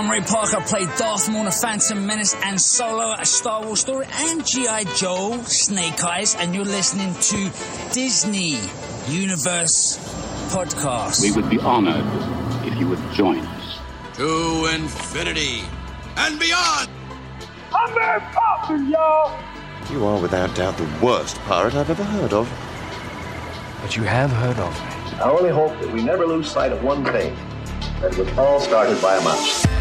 Hey, I'm Ray Park. Played Darth Maul in Phantom Menace and Solo, a Star Wars story, and G.I. Joe, Snake Eyes, and you're listening to Disney Universe Podcast. We would be honored if you would join us. To infinity and beyond! I'm Mary Poppins, y'all! You are without doubt the worst pirate I've ever heard of. But you have heard of me. I only hope that we never lose sight of one thing that was all started by a mouse.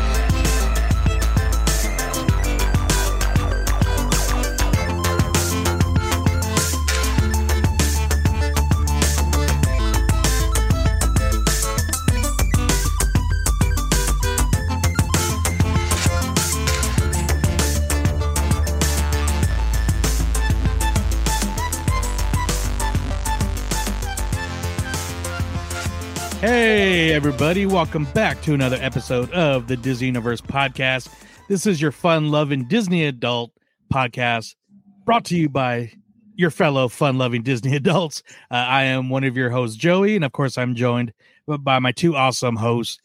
Everybody, welcome back to another episode of the Disney Universe Podcast. This is your fun loving Disney adult podcast brought to you by your fellow fun loving Disney adults. Uh, I am one of your hosts, Joey, and of course, I'm joined by my two awesome hosts,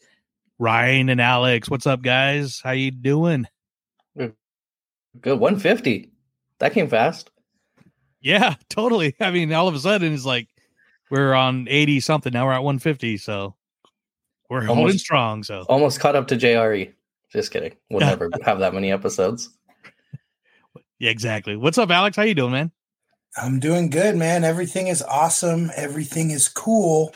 Ryan and Alex. What's up, guys? How you doing? Good 150. That came fast. Yeah, totally. I mean, all of a sudden, it's like we're on 80 something. Now we're at 150. So we're Almost- holding strong. So Almost caught up to JRE. Just kidding. We'll never have that many episodes. yeah, exactly. What's up, Alex? How you doing, man? I'm doing good, man. Everything is awesome. Everything is cool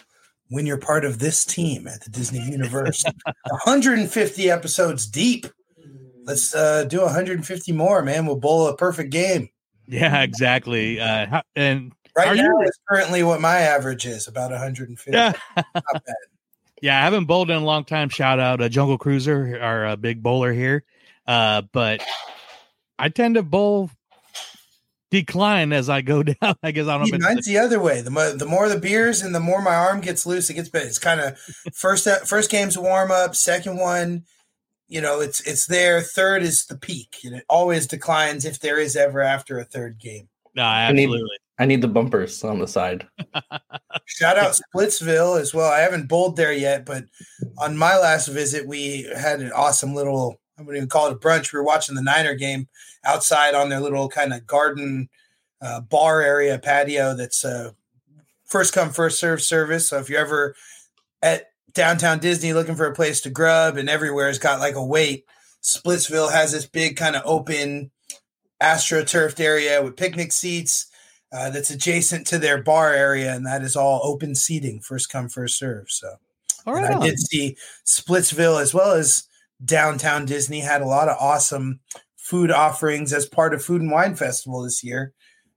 when you're part of this team at the Disney Universe. 150 episodes deep. Let's uh, do 150 more, man. We'll bowl a perfect game. Yeah, exactly. Uh, how- and Right Are now, you- it's currently what my average is about 150. yeah, Not bad. Yeah, I haven't bowled in a long time. Shout out uh, Jungle Cruiser, our uh, big bowler here. Uh, but I tend to bowl decline as I go down. I guess I don't know. Yeah, mine's it's, the other way. The more, the more the beers and the more my arm gets loose, it gets better. It's kind of first first game's a warm up. Second one, you know, it's it's there. Third is the peak, and it always declines if there is ever after a third game. No, I need, absolutely. I need the bumpers on the side. Shout out Splitsville as well. I haven't bowled there yet, but on my last visit, we had an awesome little. I wouldn't even call it a brunch. We were watching the Niner game outside on their little kind of garden uh, bar area patio. That's uh, first come first serve service. So if you're ever at downtown Disney looking for a place to grub, and everywhere has got like a wait, Splitsville has this big kind of open astroturfed area with picnic seats uh, that's adjacent to their bar area, and that is all open seating, first come, first serve. So, All and. I did see Splitsville as well as downtown Disney had a lot of awesome food offerings as part of Food and Wine Festival this year.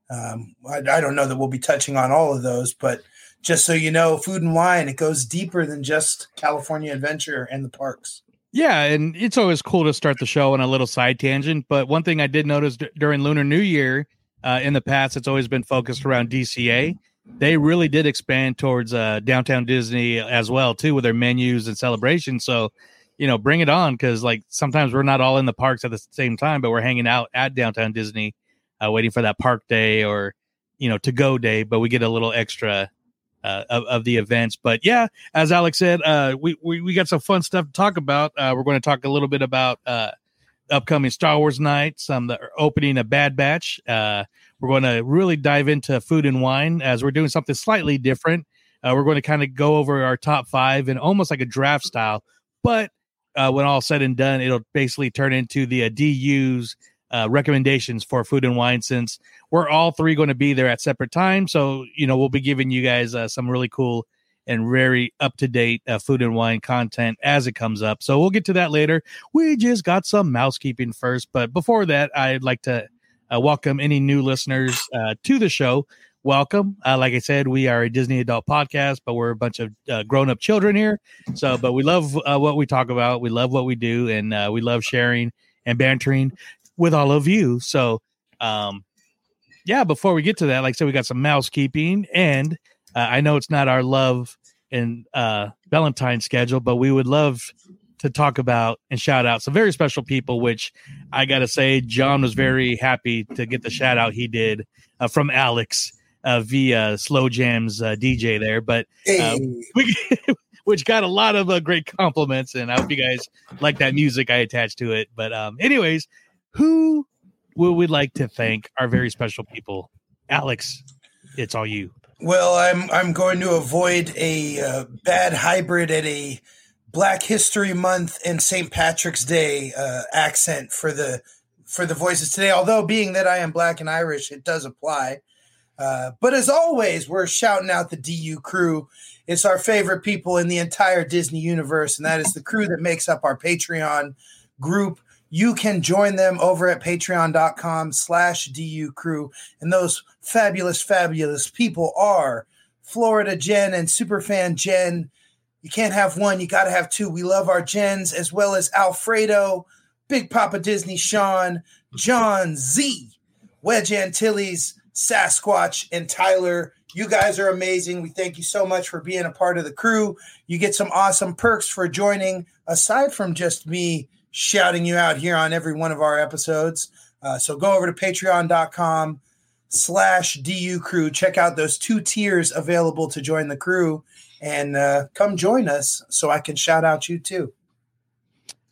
Um, I, I don't know that we'll be touching on all of those, but just so you know, Food and Wine it goes deeper than just California Adventure and the parks. Yeah, and it's always cool to start the show on a little side tangent. But one thing I did notice d- during Lunar New Year uh, in the past, it's always been focused around DCA. They really did expand towards uh, downtown Disney as well too, with their menus and celebrations. So, you know, bring it on because like sometimes we're not all in the parks at the same time, but we're hanging out at downtown Disney, uh, waiting for that park day or you know to go day. But we get a little extra uh, of, of the events. But yeah, as Alex said, uh, we, we we got some fun stuff to talk about. Uh, we're going to talk a little bit about uh, upcoming Star Wars nights, um, the opening of Bad Batch. Uh, we're going to really dive into food and wine as we're doing something slightly different. Uh, we're going to kind of go over our top five and almost like a draft style, but when all said and done, it'll basically turn into the DU's uh, recommendations for food and wine since we're all three going to be there at separate times. So, you know, we'll be giving you guys uh, some really cool and very up to date uh, food and wine content as it comes up. So we'll get to that later. We just got some mousekeeping first. But before that, I'd like to uh, welcome any new listeners uh, to the show. Welcome. Uh, like I said, we are a Disney adult podcast, but we're a bunch of grown up children here. So, but we love what we talk about. We love what we do, and we love sharing and bantering with all of you. So, um, yeah, before we get to that, like I said, we got some mousekeeping, and uh, I know it's not our love and uh, Valentine schedule, but we would love to talk about and shout out some very special people. Which I got to say, John was very happy to get the shout out he did uh, from Alex uh, via Slow Jams uh, DJ there, but uh, we, which got a lot of uh, great compliments, and I hope you guys like that music I attached to it. But um, anyways, who would we like to thank our very special people? Alex, it's all you. Well, I'm I'm going to avoid a uh, bad hybrid at a Black History Month and St. Patrick's Day uh, accent for the for the voices today. Although being that I am black and Irish, it does apply. Uh, but as always, we're shouting out the DU crew. It's our favorite people in the entire Disney universe, and that is the crew that makes up our Patreon group. You can join them over at patreon.com slash DU crew. And those fabulous, fabulous people are Florida Jen and Superfan Jen. You can't have one, you got to have two. We love our Jens as well as Alfredo, Big Papa Disney Sean, John Z, Wedge Antilles, Sasquatch, and Tyler. You guys are amazing. We thank you so much for being a part of the crew. You get some awesome perks for joining, aside from just me shouting you out here on every one of our episodes. Uh, so go over to patreon.com slash DU crew. Check out those two tiers available to join the crew and uh, come join us so I can shout out you too.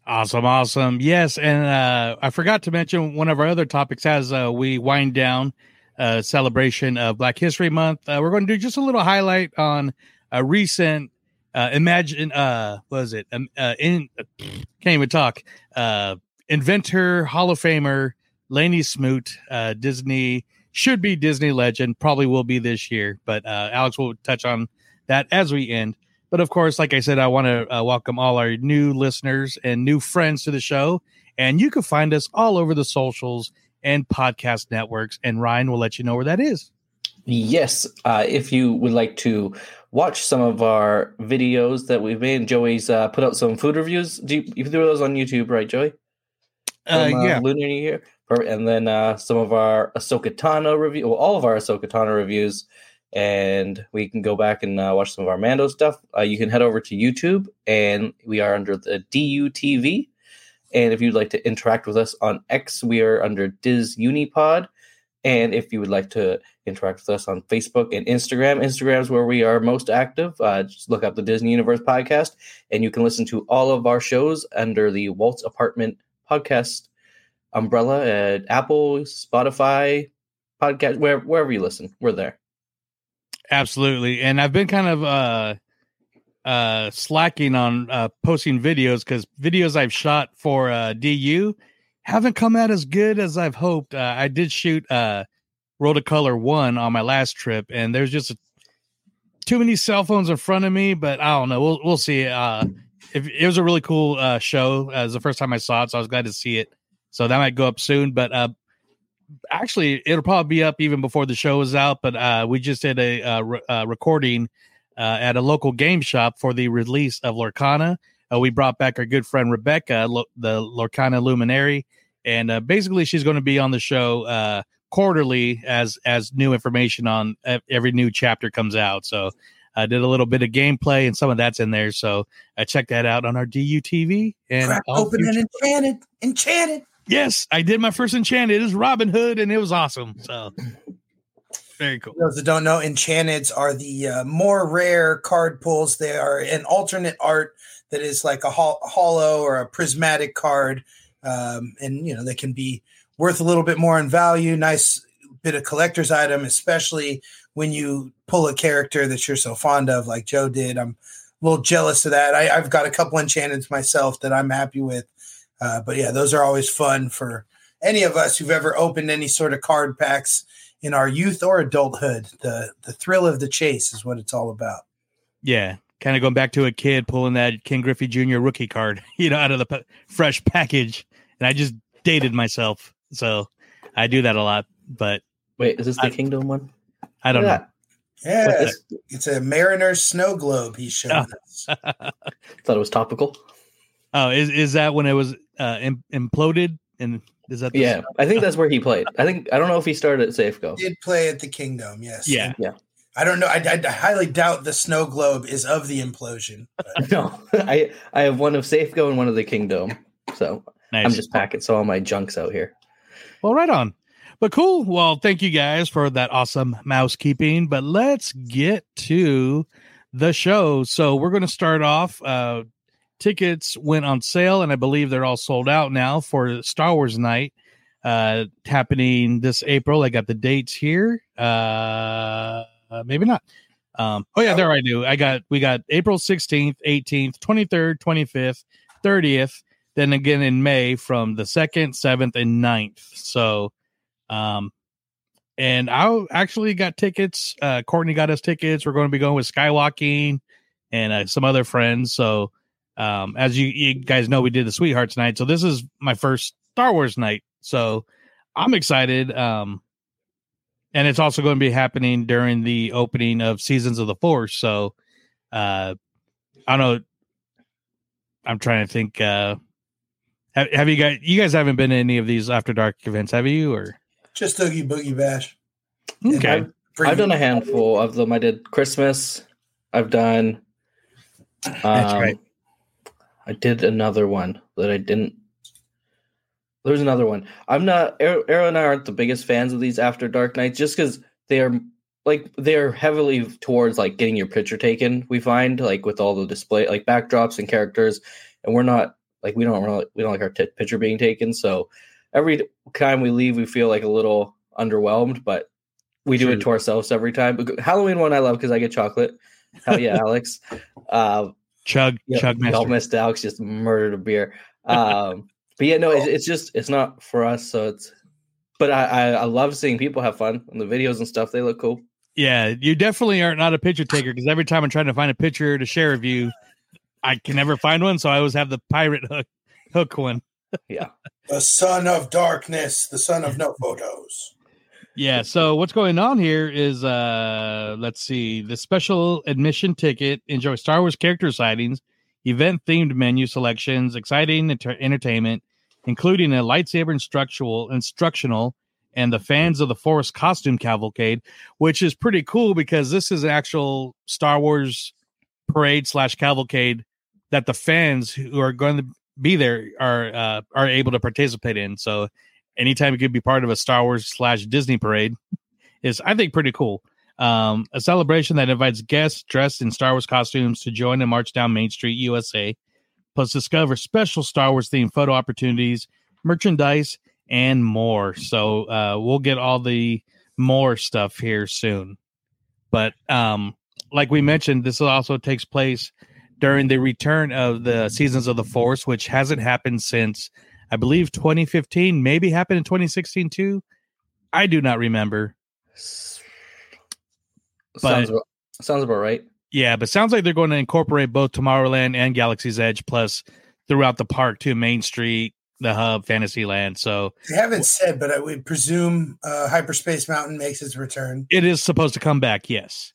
Awesome, awesome. Yes, and uh, I forgot to mention one of our other topics as uh, we wind down uh, celebration of Black History Month. Uh, we're going to do just a little highlight on a recent uh, imagine uh was it? Um, uh, in uh, can't even talk. Uh inventor hall of famer lanny smoot uh disney should be disney legend probably will be this year but uh alex will touch on that as we end. But of course like i said i want to uh, welcome all our new listeners and new friends to the show and you can find us all over the socials and podcast networks and ryan will let you know where that is. Yes, uh, if you would like to watch some of our videos that we've made, Joey's uh, put out some food reviews. Do you, you threw those on YouTube, right, Joey? Uh, From, yeah. Lunar New Year. And then uh, some of our Ahsoka Tano review, well, all of our Ahsoka Tano reviews, and we can go back and uh, watch some of our Mando stuff. Uh, you can head over to YouTube, and we are under the DUTV. And if you'd like to interact with us on X, we are under Diz Unipod. And if you would like to interact with us on Facebook and Instagram, Instagram is where we are most active. Uh, just look up the Disney Universe podcast, and you can listen to all of our shows under the Walt's Apartment podcast umbrella at Apple, Spotify, podcast, where, wherever you listen. We're there. Absolutely. And I've been kind of uh uh slacking on uh posting videos because videos I've shot for uh DU haven't come out as good as I've hoped. Uh, I did shoot uh Color one on my last trip, and there's just a, too many cell phones in front of me. But I don't know. We'll we'll see. Uh, if it was a really cool uh show, uh, it was the first time I saw it, so I was glad to see it. So that might go up soon. But uh, actually, it'll probably be up even before the show is out. But uh, we just did a uh, re- uh, recording uh, at a local game shop for the release of Lorcana. Uh, we brought back our good friend Rebecca, lo- the Lorcana Luminary, and uh, basically she's going to be on the show uh, quarterly as as new information on every new chapter comes out. So I did a little bit of gameplay, and some of that's in there. So I checked that out on our DUTV. And Crack open and enchanted, enchanted. yes, I did my first enchanted. It is Robin Hood, and it was awesome. So very cool. For those that don't know, enchanteds are the uh, more rare card pulls. They are an alternate art that is like a hol- hollow or a prismatic card, um, and you know they can be worth a little bit more in value. Nice bit of collector's item, especially when you pull a character that you're so fond of, like Joe did. I'm a little jealous of that. I, I've got a couple enchanteds myself that I'm happy with, uh, but yeah, those are always fun for any of us who've ever opened any sort of card packs in our youth or adulthood. The the thrill of the chase is what it's all about. Yeah, kind of going back to a kid pulling that Ken Griffey Jr. rookie card, you know, out of the p- fresh package, and I just dated myself, so I do that a lot. But Wait, is this the I- Kingdome one? I don't Look know. Yeah, What is- it's a Mariner's snow globe he's showing us. Thought it was topical. Oh, is is that when it was uh, im- imploded and Is that the Yeah, I think that's where he played. I think I don't know if he started at Safeco. He did play at the Kingdome, yes. Yeah. Yeah. I don't know. I, I, I highly doubt the snow globe is of the implosion. but- No, I I have one of Safeco and one of the Kingdome. So nice? I'm just packing so all my junks out here. Well, right on. But cool. Well, thank you guys for that awesome mouse keeping. But let's get to the show. So we're going to start off. Uh, tickets went on sale, and I believe they're all sold out now for Star Wars Night, uh, happening this April. I got the dates here. Uh, maybe not. Um, oh yeah, there I do. I got we got April 16th, 18th, 23rd, 25th, 30th, then again in May from the 2nd, 7th, and 9th. So um and I actually got tickets. Uh Courtney got us tickets. We're going to be going with Skywalking and uh, some other friends. So um as you, you guys know, we did the Sweethearts night. So this is my first Star Wars night. So I'm excited. Um and it's also going to be happening during the opening of Seasons of the Force. So uh I don't know. I'm trying to think uh have, have you guys you guys haven't been to any of these after dark events, have you or Just Oogie Boogie Bash. okay. And I've done a handful of them. I did Christmas. I've done. Um, That's right. I did another one that I didn't. There's another one. I'm not. Arrow, Arrow and I aren't the biggest fans of these After Dark nights, just because they are like they're heavily towards like getting your picture taken. We find like with all the display like backdrops and characters, and we're not like we don't really we don't like our t- picture being taken. So every time we leave, we feel like a little underwhelmed, but we do Sure. it to ourselves every time. But Halloween one I love because I get chocolate. Hell yeah, Alex. Uh, Chug yeah, Chug we all Master. missed Alex just murdered a beer. Um, but yeah, no, it's, it's just it's not for us. So it's. But I, I I love seeing people have fun and the videos and stuff. They look cool. Yeah, you definitely are not a picture taker because every time I'm trying to find a picture to share of you, I can never find one. So I always have the pirate hook hook one. Yeah. The son of darkness, the son of no photos. Yeah. So what's going on here is uh let's see the special admission ticket. Enjoy Star Wars character sightings, event themed menu selections, exciting enter- entertainment, including a lightsaber instructional instructional and the fans of the Force costume cavalcade, which is pretty cool because this is an actual Star Wars parade slash cavalcade that the fans who are going to be there are uh, are able to participate in. So anytime you could be part of a Star Wars slash Disney parade is, I think, pretty cool. Um, a celebration that invites guests dressed in Star Wars costumes to join and march down Main Street, USA, plus discover special Star Wars themed photo opportunities, merchandise, and more. So uh, we'll get all the more stuff here soon. But um, like we mentioned, this also takes place during the return of the Seasons of the Force, which hasn't happened since I believe 2015, maybe happened in 2016 too. I do not remember. sounds about, sounds about right. Yeah, but sounds like they're going to incorporate both Tomorrowland and Galaxy's Edge, plus throughout the park too, Main Street, the hub, Fantasyland. So They haven't said, but I would presume uh, Hyperspace Mountain makes its return. it is supposed to come back, yes.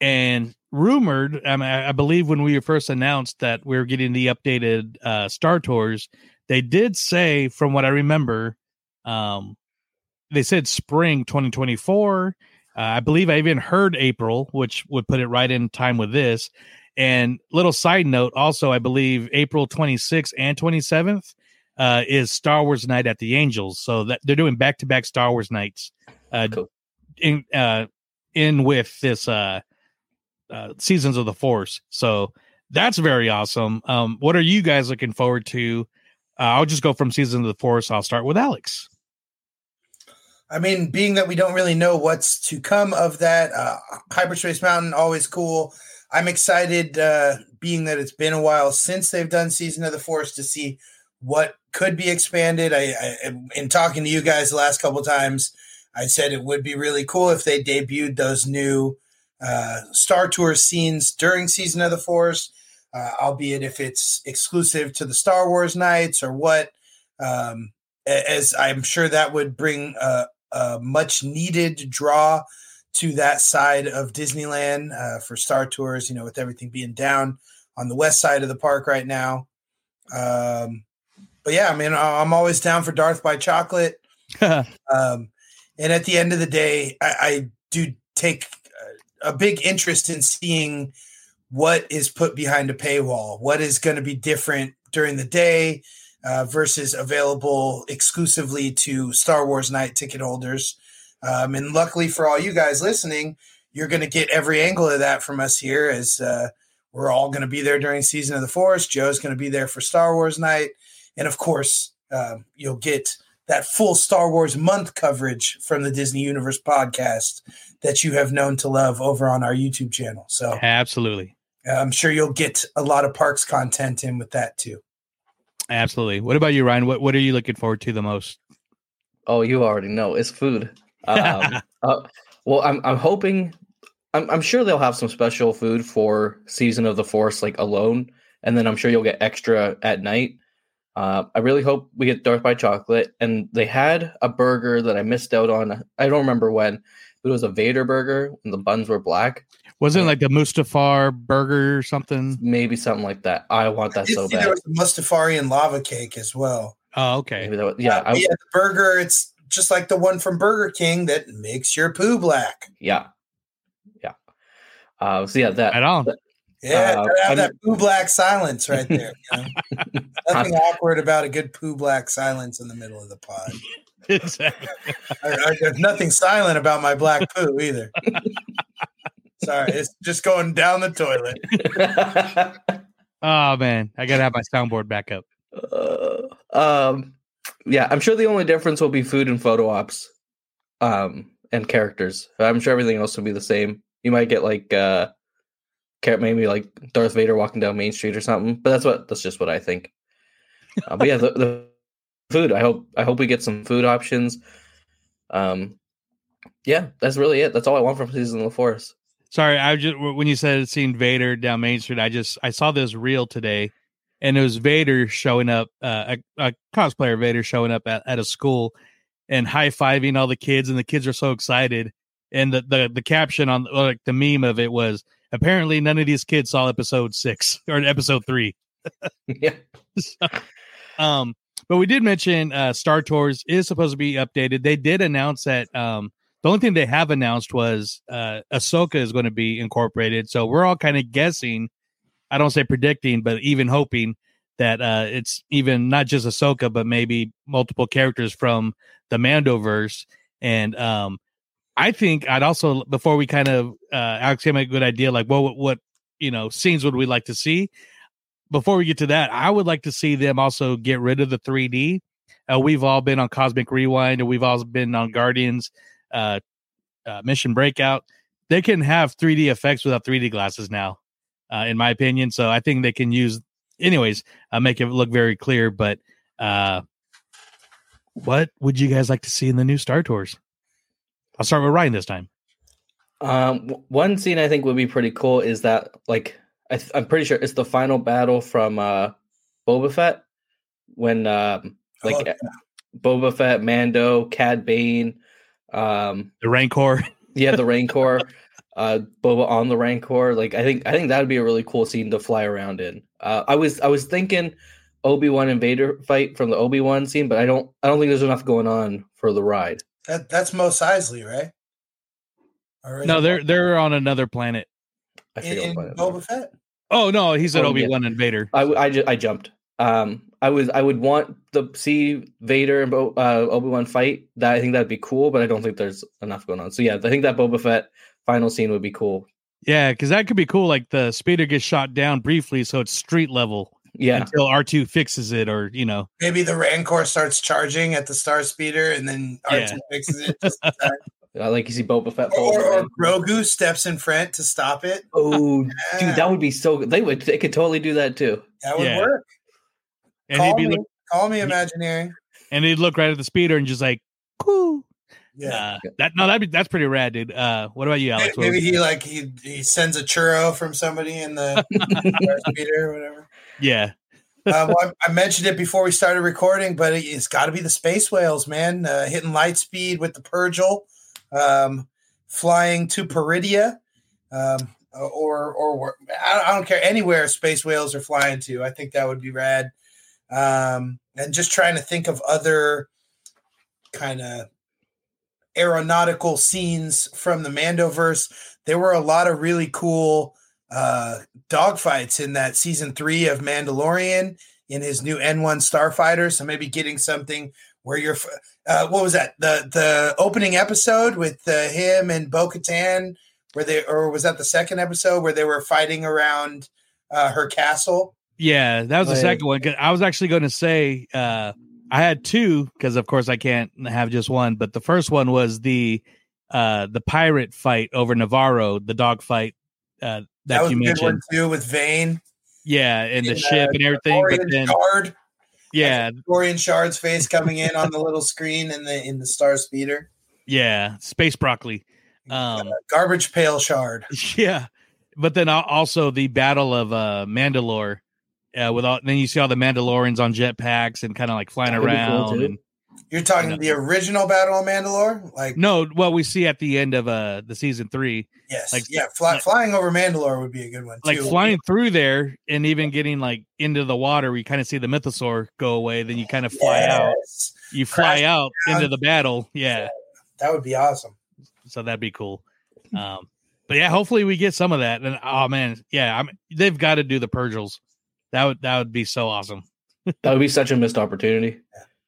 And rumored, I, mean, I I believe when we first announced that we were getting the updated uh, Star Tours, they did say, from what I remember, um, they said spring 2024. Uh, I believe I even heard April, which would put it right in time with this. And little side note, also, I believe April 26th and 27th uh, is Star Wars Night at the Angels. So that they're doing back to back Star Wars nights uh, Cool. in uh, in with this uh, uh, Seasons of the Force. So that's very awesome. Um, what are you guys looking forward to? Uh, I'll just go from Seasons of the Force. I'll start with Alex. I mean, being that we don't really know what's to come of that, uh, Hyperspace Mountain, always cool. I'm excited, uh, being that it's been a while since they've done Season of the Force, to see what could be expanded. I, I in talking to you guys the last couple times, I said it would be really cool if they debuted those new uh, Star Tour scenes during Season of the Force, uh, albeit if it's exclusive to the Star Wars nights or what. Um, as I'm sure that would bring a, a much needed draw to that side of Disneyland uh, for Star Tours, you know, with everything being down on the west side of the park right now. Um, but yeah, I mean, I'm always down for Darth by Chocolate. um, and at the end of the day, I, I do take a big interest in seeing what is put behind a paywall, what is going to be different during the day uh, versus available exclusively to Star Wars Night ticket holders. Um, and luckily for all you guys listening, you're going to get every angle of that from us here as uh, we're all going to be there during Season of the Force. Joe's going to be there for Star Wars Night. And of course, uh, you'll get that full Star Wars month coverage from the Disney Universe podcast that you have known to love over on our YouTube channel. So Absolutely. I'm sure you'll get a lot of parks content in with that too. Absolutely. What about you, Ryan? What What are you looking forward to the most? Oh, you already know it's food. Um, uh, well, I'm I'm hoping, I'm I'm sure they'll have some special food for Season of the Force, like alone, and then I'm sure you'll get extra at night. Uh, I really hope we get Darth by Chocolate, and they had a burger that I missed out on. I don't remember when, but it was a Vader burger, and the buns were black. Wasn't like the Mustafar burger or something? Maybe something like that. I want I that did so see bad. there was a Mustafarian lava cake as well. Oh, okay. Maybe that was, yeah, I, yeah, the burger, it's just like the one from Burger King that makes your poo black. yeah, yeah. Uh, so yeah, that Right on. Yeah, Uh, have that poo black silence right there. You know? Nothing awkward about a good poo black silence in the middle of the pod. exactly. I, I, there's nothing silent about my black poo either. Sorry, it's just going down the toilet. Oh man, I gotta have my soundboard back up. Uh, um, yeah, I'm sure the only difference will be food and photo ops, um, and characters. I'm sure everything else will be the same. You might get like uh, maybe like Darth Vader walking down Main Street or something, but that's what that's just what I think. Uh, but yeah, the, the food. I hope I hope we get some food options. Um, yeah, that's really it. That's all I want from Season of the Force. Sorry, I just when you said it seemed Vader down Main Street, I just I saw this reel today, and it was Vader showing up, uh, a, a cosplayer Vader showing up at, at a school and high fiving all the kids, and the kids are so excited. And the the, the caption on like the meme of it was apparently none of these kids saw episode six or episode three. yeah. Um, but we did mention uh, Star Tours is supposed to be updated. They did announce that. Um, the only thing they have announced was uh, Ahsoka is going to be incorporated. So we're all kind of guessing. I don't say predicting, but even hoping that uh, it's even not just Ahsoka, but maybe multiple characters from the Mandoverse. And um, I think I'd also before we kind of uh, me a good idea, like what what you know scenes would we like to see? Before we get to that, I would like to see them also get rid of the 3D. Uh, we've all been on Cosmic Rewind, and we've all been on Guardians uh, uh, Mission Breakout. They can have 3D effects without 3D glasses now, uh, in my opinion. So I think they can use, anyways, uh, make it look very clear. But uh, what would you guys like to see in the new Star Tours? I'll start with Ryan this time. Um, one scene I think would be pretty cool is that like I th- I'm pretty sure it's the final battle from uh Boba Fett when um like Oh, eh, Boba Fett, Mando, Cad Bane, um The Rancor. yeah, the Rancor, uh Boba on the Rancor. Like I think I think that would be a really cool scene to fly around in. Uh I was I was thinking Obi Wan and Vader fight from the Obi Wan scene, but I don't I don't think there's enough going on for the ride. That that's Mos Eisley, right? Or is No, they're they're on another planet. I in, forget in what. Boba Fett. Oh no, he said Oh, Obi yeah. Wan and Vader. I, w- I, ju- I jumped. Um, I was I would want to see Vader and Bo- uh, Obi Wan fight. That I think that'd be cool, but I don't think there's enough going on. So yeah, I think that Boba Fett final scene would be cool. Yeah, because that could be cool. Like the speeder gets shot down briefly, so it's street level Yeah, until R two fixes it, or you know, Maybe the Rancor starts charging at the Star Speeder, and then R2 Yeah. fixes it. just in time. I like you see Boba Fett. fall or, or Grogu steps in front to stop it. oh, Yeah, dude, that would be so. good. They would. They could totally do that too. that would Yeah. work. and Call he'd be me, look, call me Imagineering. and he'd look right at the speeder and just like, cool. Yeah. Uh, that no, that'd be that's pretty rad, dude. Uh, what about you, Alex? What Maybe he like he he sends a churro from somebody in the Speeder or whatever. yeah, uh, well, I, I mentioned it before we started recording, but it, it's got to be the space whales, man. Uh, hitting light speed with the Purrgil, um, flying to Peridea, um, or or I don't care anywhere space whales are flying to. I think that would be rad. Um, and just trying to think of other kind of aeronautical scenes from the Mandoverse. There were a lot of really cool uh, dogfights in that season three of Mandalorian in his new N1 Starfighter. So maybe getting something where you're, uh, what was that? The the opening episode with uh, him and Bo Katan, where they, or was that the second episode where they were fighting around uh, her castle? Yeah, that was Like- the second one. I was actually going to say uh, I had two because, of course, I can't have just one. But the first one was the uh, the pirate fight over Navarro, the dog fight uh, that, That was you a good one mentioned. too with Vane. Yeah, and the And, ship and everything. But then, Shard, yeah, Gorian Shard's face coming in on the little screen in the in the Star Speeder. yeah, space broccoli. Um, Garbage Pail Shard. yeah, but then also the battle of uh, Mandalore. Uh, with all, then you see all the Mandalorians on jetpacks and kind of like flying That'd be cool, around. and You're talking the original Battle of Mandalore, like no, what we see at the end of uh the season three. yes, like yeah, fly, flying over Mandalore would be a good one. like too. flying through there and even getting like into the water, we kind of see the mythosaur go away. Then you kind of fly out. You fly Crash out down. into the battle. Yeah. That would be awesome. So that'd be cool. Um, but yeah, hopefully we get some of that. And oh man, yeah, I'm they've got to do the Purgles. That would that would be so awesome. That would be such a missed opportunity.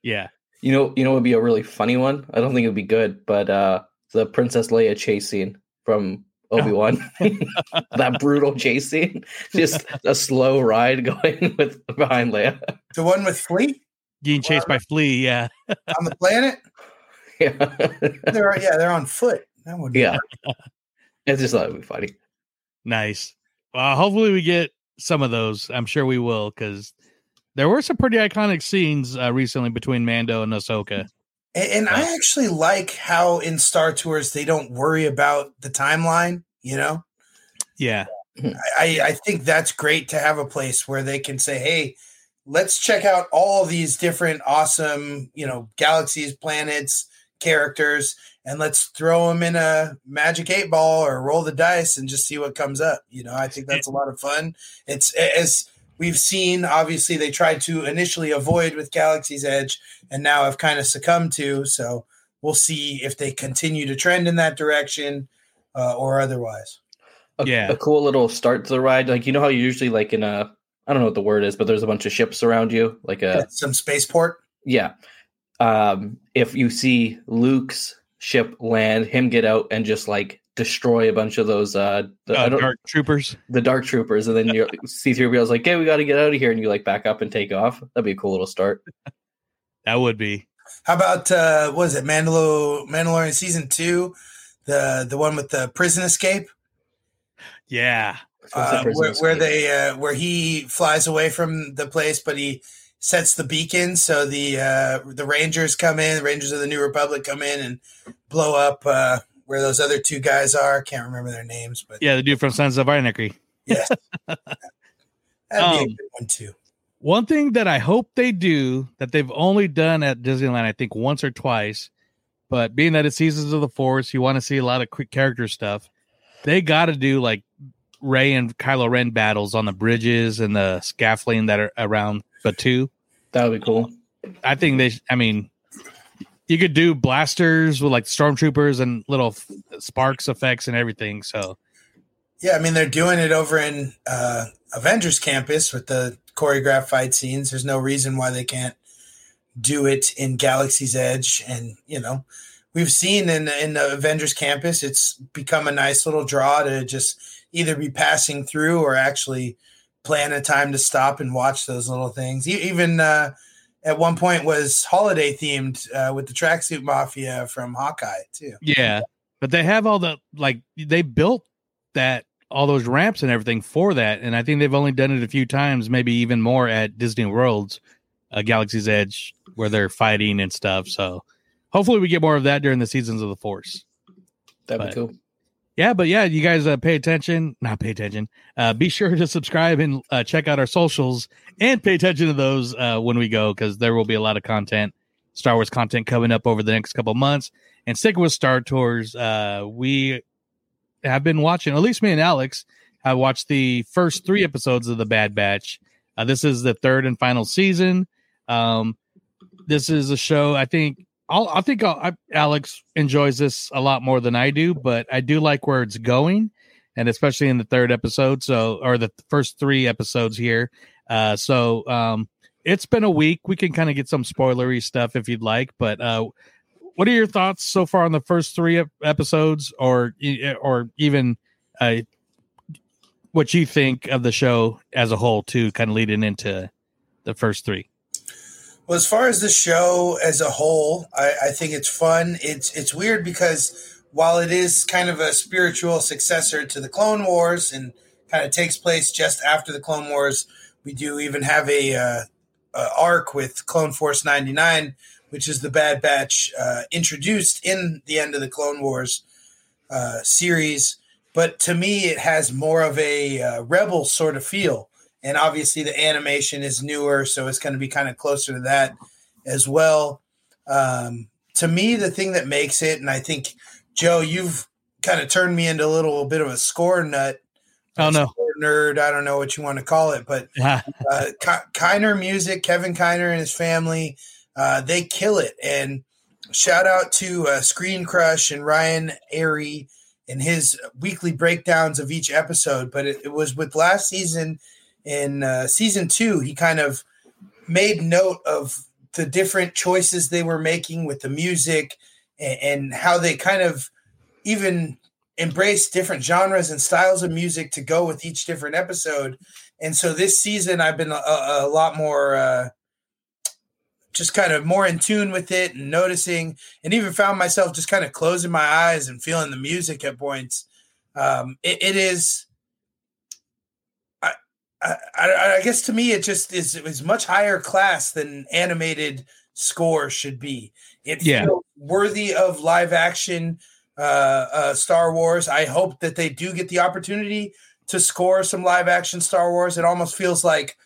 Yeah. You know, you know, it would be a really funny one. I don't think it would be good, but uh the Princess Leia chase scene from Obi Wan, that brutal chase scene, just a slow ride going with behind Leia. The one with Flea Getting chased by Flea, yeah. on the planet. Yeah, They're yeah, they're on foot. That would be yeah. I just thought it would be funny. Nice. Well, hopefully we get some of those. I'm sure we will because there were some pretty iconic scenes uh, recently between Mando and Ahsoka. And, and I actually like how in Star Tours they don't worry about the timeline. You know, Yeah. I, I think that's great to have a place where they can say, "Hey, let's check out all these different awesome, you know, galaxies, planets, characters, and let's throw them in a magic eight ball or roll the dice and just see what comes up." You know, I think that's a lot of fun. It's as we've seen. Obviously, they tried to initially avoid with Galaxy's Edge, and now have kind of succumbed to. So we'll see if they continue to trend in that direction uh, or otherwise. a, Yeah. a cool little start to the ride. Like you know how you usually like in a I don't know what the word is, but there's a bunch of ships around you, like a Some spaceport. yeah. Um, if you see Luke's ship land, him get out and just like destroy a bunch of those uh, the, I Uh, don't- Dark Troopers. the dark troopers, and then you see three wheels like, "Hey, we got to get out of here," and you like back up and take off. That'd be a cool little start. That would be. How about uh what is it Mandalor Mandalorian season two, the the one with the prison escape, Yeah. uh, prison where, where they uh, where he flies away from the place, but he sets the beacon so the uh, the Rangers come in, the Rangers of the New Republic come in and blow up uh, where those other two guys are. Can't remember their names, but Yeah, the dude from Sons of Anarchy. yes, that'd be a Um, good one too. One thing that I hope they do that they've only done at Disneyland, I think once or twice, but being that it's Seasons of the Force, you want to see a lot of quick character stuff. They got to do like Rey and Kylo Ren battles on the bridges and the scaffolding that are around Batuu. That would be cool. I think they, I mean, you could do blasters with like stormtroopers and little sparks effects and everything. So Yeah, I mean they're doing it over in uh, Avengers Campus with the choreographed fight scenes. There's no reason why they can't do it in Galaxy's Edge, and you know, we've seen in in the Avengers Campus, it's become a nice little draw to just either be passing through or actually plan a time to stop and watch those little things. Even uh, at one point was holiday themed uh, with the tracksuit mafia from Hawkeye too. Yeah, but they have all the like they built that all those ramps and everything for that, and I think they've only done it a few times, maybe even more at Disney Worlds, uh, Galaxy's Edge, where they're fighting and stuff. So hopefully we get more of that during the seasons of the Force. That'd But- be cool. Yeah, but yeah, you guys uh, pay attention. Not pay attention. Uh, be sure to subscribe and uh, check out our socials and pay attention to those uh, when we go because there will be a lot of content, Star Wars content coming up over the next couple months. And stick with Star Tours. Uh, we have been watching, at least me and Alex have watched the first three episodes of The Bad Batch. Uh, this is the third and final season. Um, this is a show I think I'll, I think I'll, I, Alex enjoys this a lot more than I do, but I do like where it's going, and especially in the third episode. So, or the first three episodes here. Uh, so, um, it's been a week. We can kind of get some spoilery stuff if you'd like, but uh, what are your thoughts so far on the first three episodes, or or even uh, what you think of the show as a whole, too, kind of leading into the first three? Well, as far as the show as a whole, I, I think it's fun. It's it's weird because while it is kind of a spiritual successor to the Clone Wars and kind of takes place just after the Clone Wars, we do even have a, uh, a arc with Clone Force ninety nine, which is the Bad Batch uh, introduced in the end of the Clone Wars uh, series. But to me, it has more of a uh, rebel sort of feel and obviously the animation is newer, so it's going to be kind of closer to that as well. Um, to me, the thing that makes it, and I think Joe, you've kind of turned me into a little bit of a score nut. Oh no, nerd. I don't know what you want to call it, but uh, Kiner Music, Kevin Kiner and his family, uh, they kill it. And shout out to uh, Screen Crush and Ryan Arey and his weekly breakdowns of each episode. But it, it was with last season in uh, season two, he kind of made note of the different choices they were making with the music and, and how they kind of even embraced different genres and styles of music to go with each different episode. And so this season, I've been a, a lot more. Uh, just kind of more in tune with it and noticing, and even found myself just kind of closing my eyes and feeling the music at points. Um, it, it is I, I, guess to me it just is much higher class than animated score should be. It yeah. worthy of live action uh, uh, Star Wars. I hope that they do get the opportunity to score some live action Star Wars. It almost feels like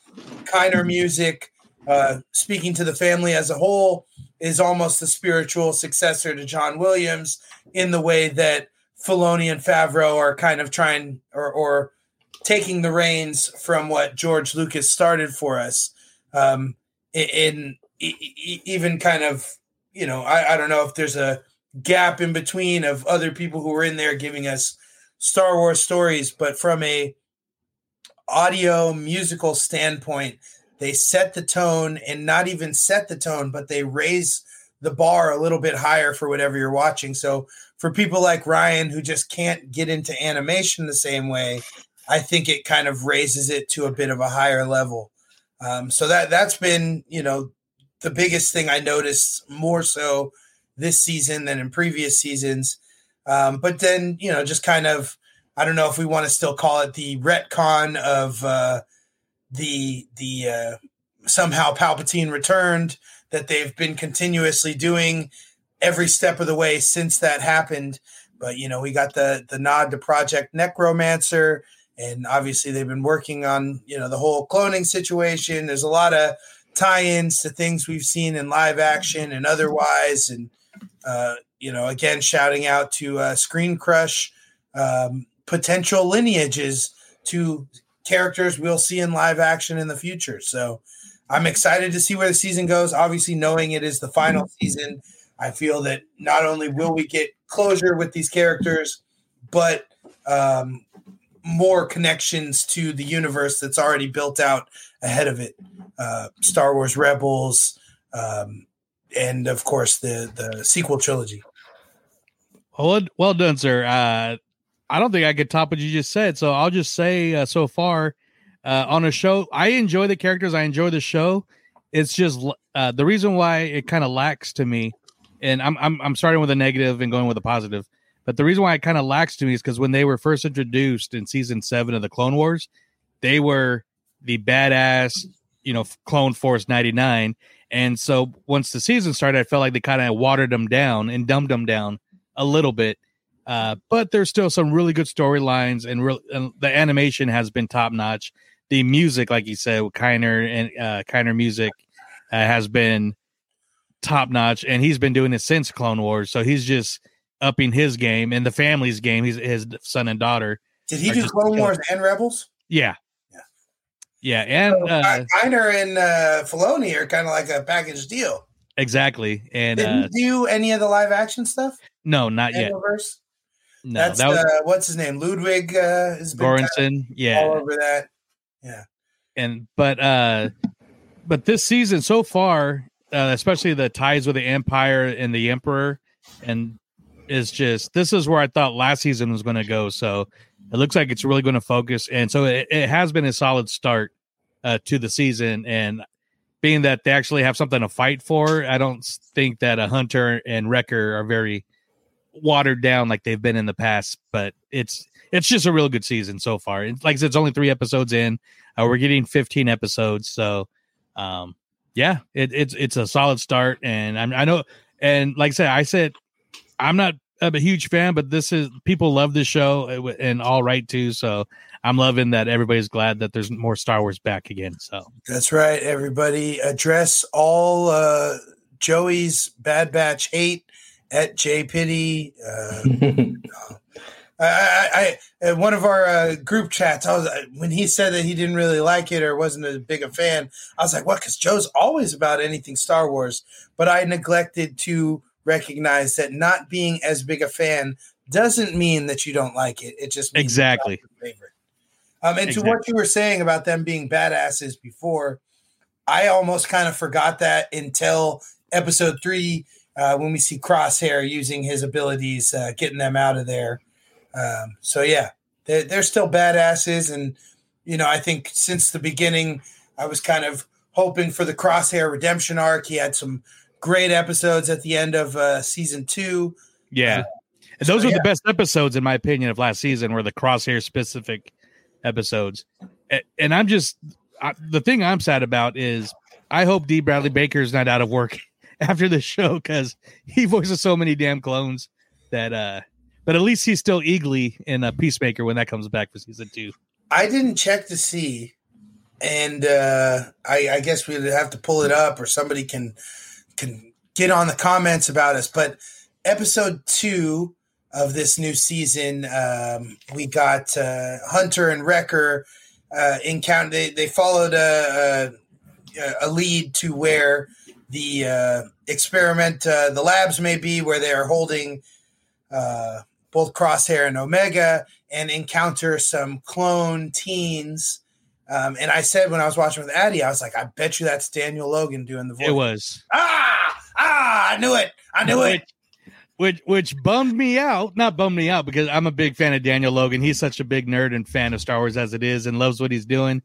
Kiner music, uh, speaking to the family as a whole, is almost the spiritual successor to John Williams in the way that Filoni and Favreau are kind of trying or or taking the reins from what George Lucas started for us. Um, in, in, even kind of, you know, I, I don't know if there's a gap in between of other people who were in there giving us Star Wars stories, but from a audio musical standpoint, they set the tone and not even set the tone, but they raise the bar a little bit higher for whatever you're watching. So for people like Ryan who just can't get into animation the same way, I think it kind of raises it to a bit of a higher level. Um, so that that's been you know the biggest thing I noticed more so this season than in previous seasons. Um, but then you know just kind of I don't know if we want to still call it the retcon of uh, the the uh, somehow Palpatine returned that they've been continuously doing every step of the way since that happened. But you know we got the the nod to Project Necromancer and obviously they've been working on you know the whole cloning situation. There's a lot of tie-ins to things we've seen in live action and otherwise. And uh, you know again shouting out to uh, screen crush um, potential lineages to characters we'll see in live action in the future. So i'm excited to see where the season goes. Obviously knowing it is the final season i feel that not only will we get closure with these characters but um, more connections to the universe that's already built out ahead of it. Uh, Star Wars Rebels, um, and of course the the sequel trilogy. Well, well done, sir. Uh, I don't think I could top what you just said, so I'll just say uh, so far uh, on a show, I enjoy the characters. I enjoy the show. It's just uh, the reason why it kind of lacks to me, and I'm, I'm I'm starting with a negative and going with a positive but the reason why it kind of lacks to me is because when they were first introduced in season seven of the Clone Wars, they were the badass, you know, Clone Force 99. And so once the season started, I felt like they kind of watered them down and dumbed them down a little bit. Uh, but there's still some really good storylines, and, re- and the animation has been top notch. The music, like you said, with Kiner and uh, Kiner music uh, has been top notch, and he's been doing it since Clone Wars. So he's just upping his game and the family's game. He's his son and daughter. Did he do Clone Wars and Rebels? Yeah. Yeah. Yeah, and So, uh, Reiner and uh, Filoni are kind of like a package deal. exactly. And Did uh, he do any of the live action stuff? no, not yet. No, That's that was uh, what's his name? Ludwig uh, kind Göransson. Yeah, all over that. Yeah. and but uh but this season so far uh, especially the ties with the empire and the emperor and is just this is where i thought last season was going to go. So it looks like it's really going to focus and so it, it has been a solid start uh to the season and being that they actually have something to fight for i don't think that a hunter and wrecker are very watered down like they've been in the past but it's it's just a real good season so far. It's- like i said it's only three episodes in uh, we're getting 15 episodes, so um, yeah, it, it's it's a solid start, and I'm, I know, and like I said, I said I'm not a huge fan, but this is people love this show, uh, and all right too. So I'm loving that everybody's glad that there's more Star Wars back again. So That's right, everybody. Address all uh, Joey's Bad Batch hate at JPitty. Uh, I, I, I, one of our uh, group chats, I was when he said that he didn't really like it or wasn't as big a fan. I was like, "What?" Because Joe's always about anything Star Wars, but I neglected to recognize that not being as big a fan doesn't mean that you don't like it. It just means it's not exactly, your favorite. Um, and to what you were saying about them being badasses before, I almost kind of forgot that until episode three, uh, when we see Crosshair using his abilities, uh, getting them out of there. Um, so yeah, they're, they're still badasses, and you know, I think since the beginning, I was kind of hoping for the Crosshair redemption arc. He had some great episodes at the end of uh, season two. yeah. And those so, are yeah. the best episodes, in my opinion, of last season, were the crosshair specific episodes. And I'm just I, the thing I'm sad about is I hope D. Bradley Baker is not out of work after the show because he voices so many damn clones that. uh But at least he's still Eagly in a Peacemaker when that comes back for season two. I didn't check to see, and uh, I, I guess we'd have to pull it up, or somebody can can get on the comments about us. But episode two of this new season, um, we got uh, Hunter and Wrecker uh, encounter. They they followed a, a, a lead to where the uh, experiment, uh, the labs may be, where they are holding uh, both Crosshair and Omega, and encounter some clone teens. Um, and I said when I was watching with Addie, I was like, I bet you that's Daniel Logan doing the voice. It was Ah, ah, I knew it. I knew it. which which bummed me out. Not bummed me out because I'm a big fan of Daniel Logan. He's such a big nerd and fan of Star Wars as it is, and loves what he's doing.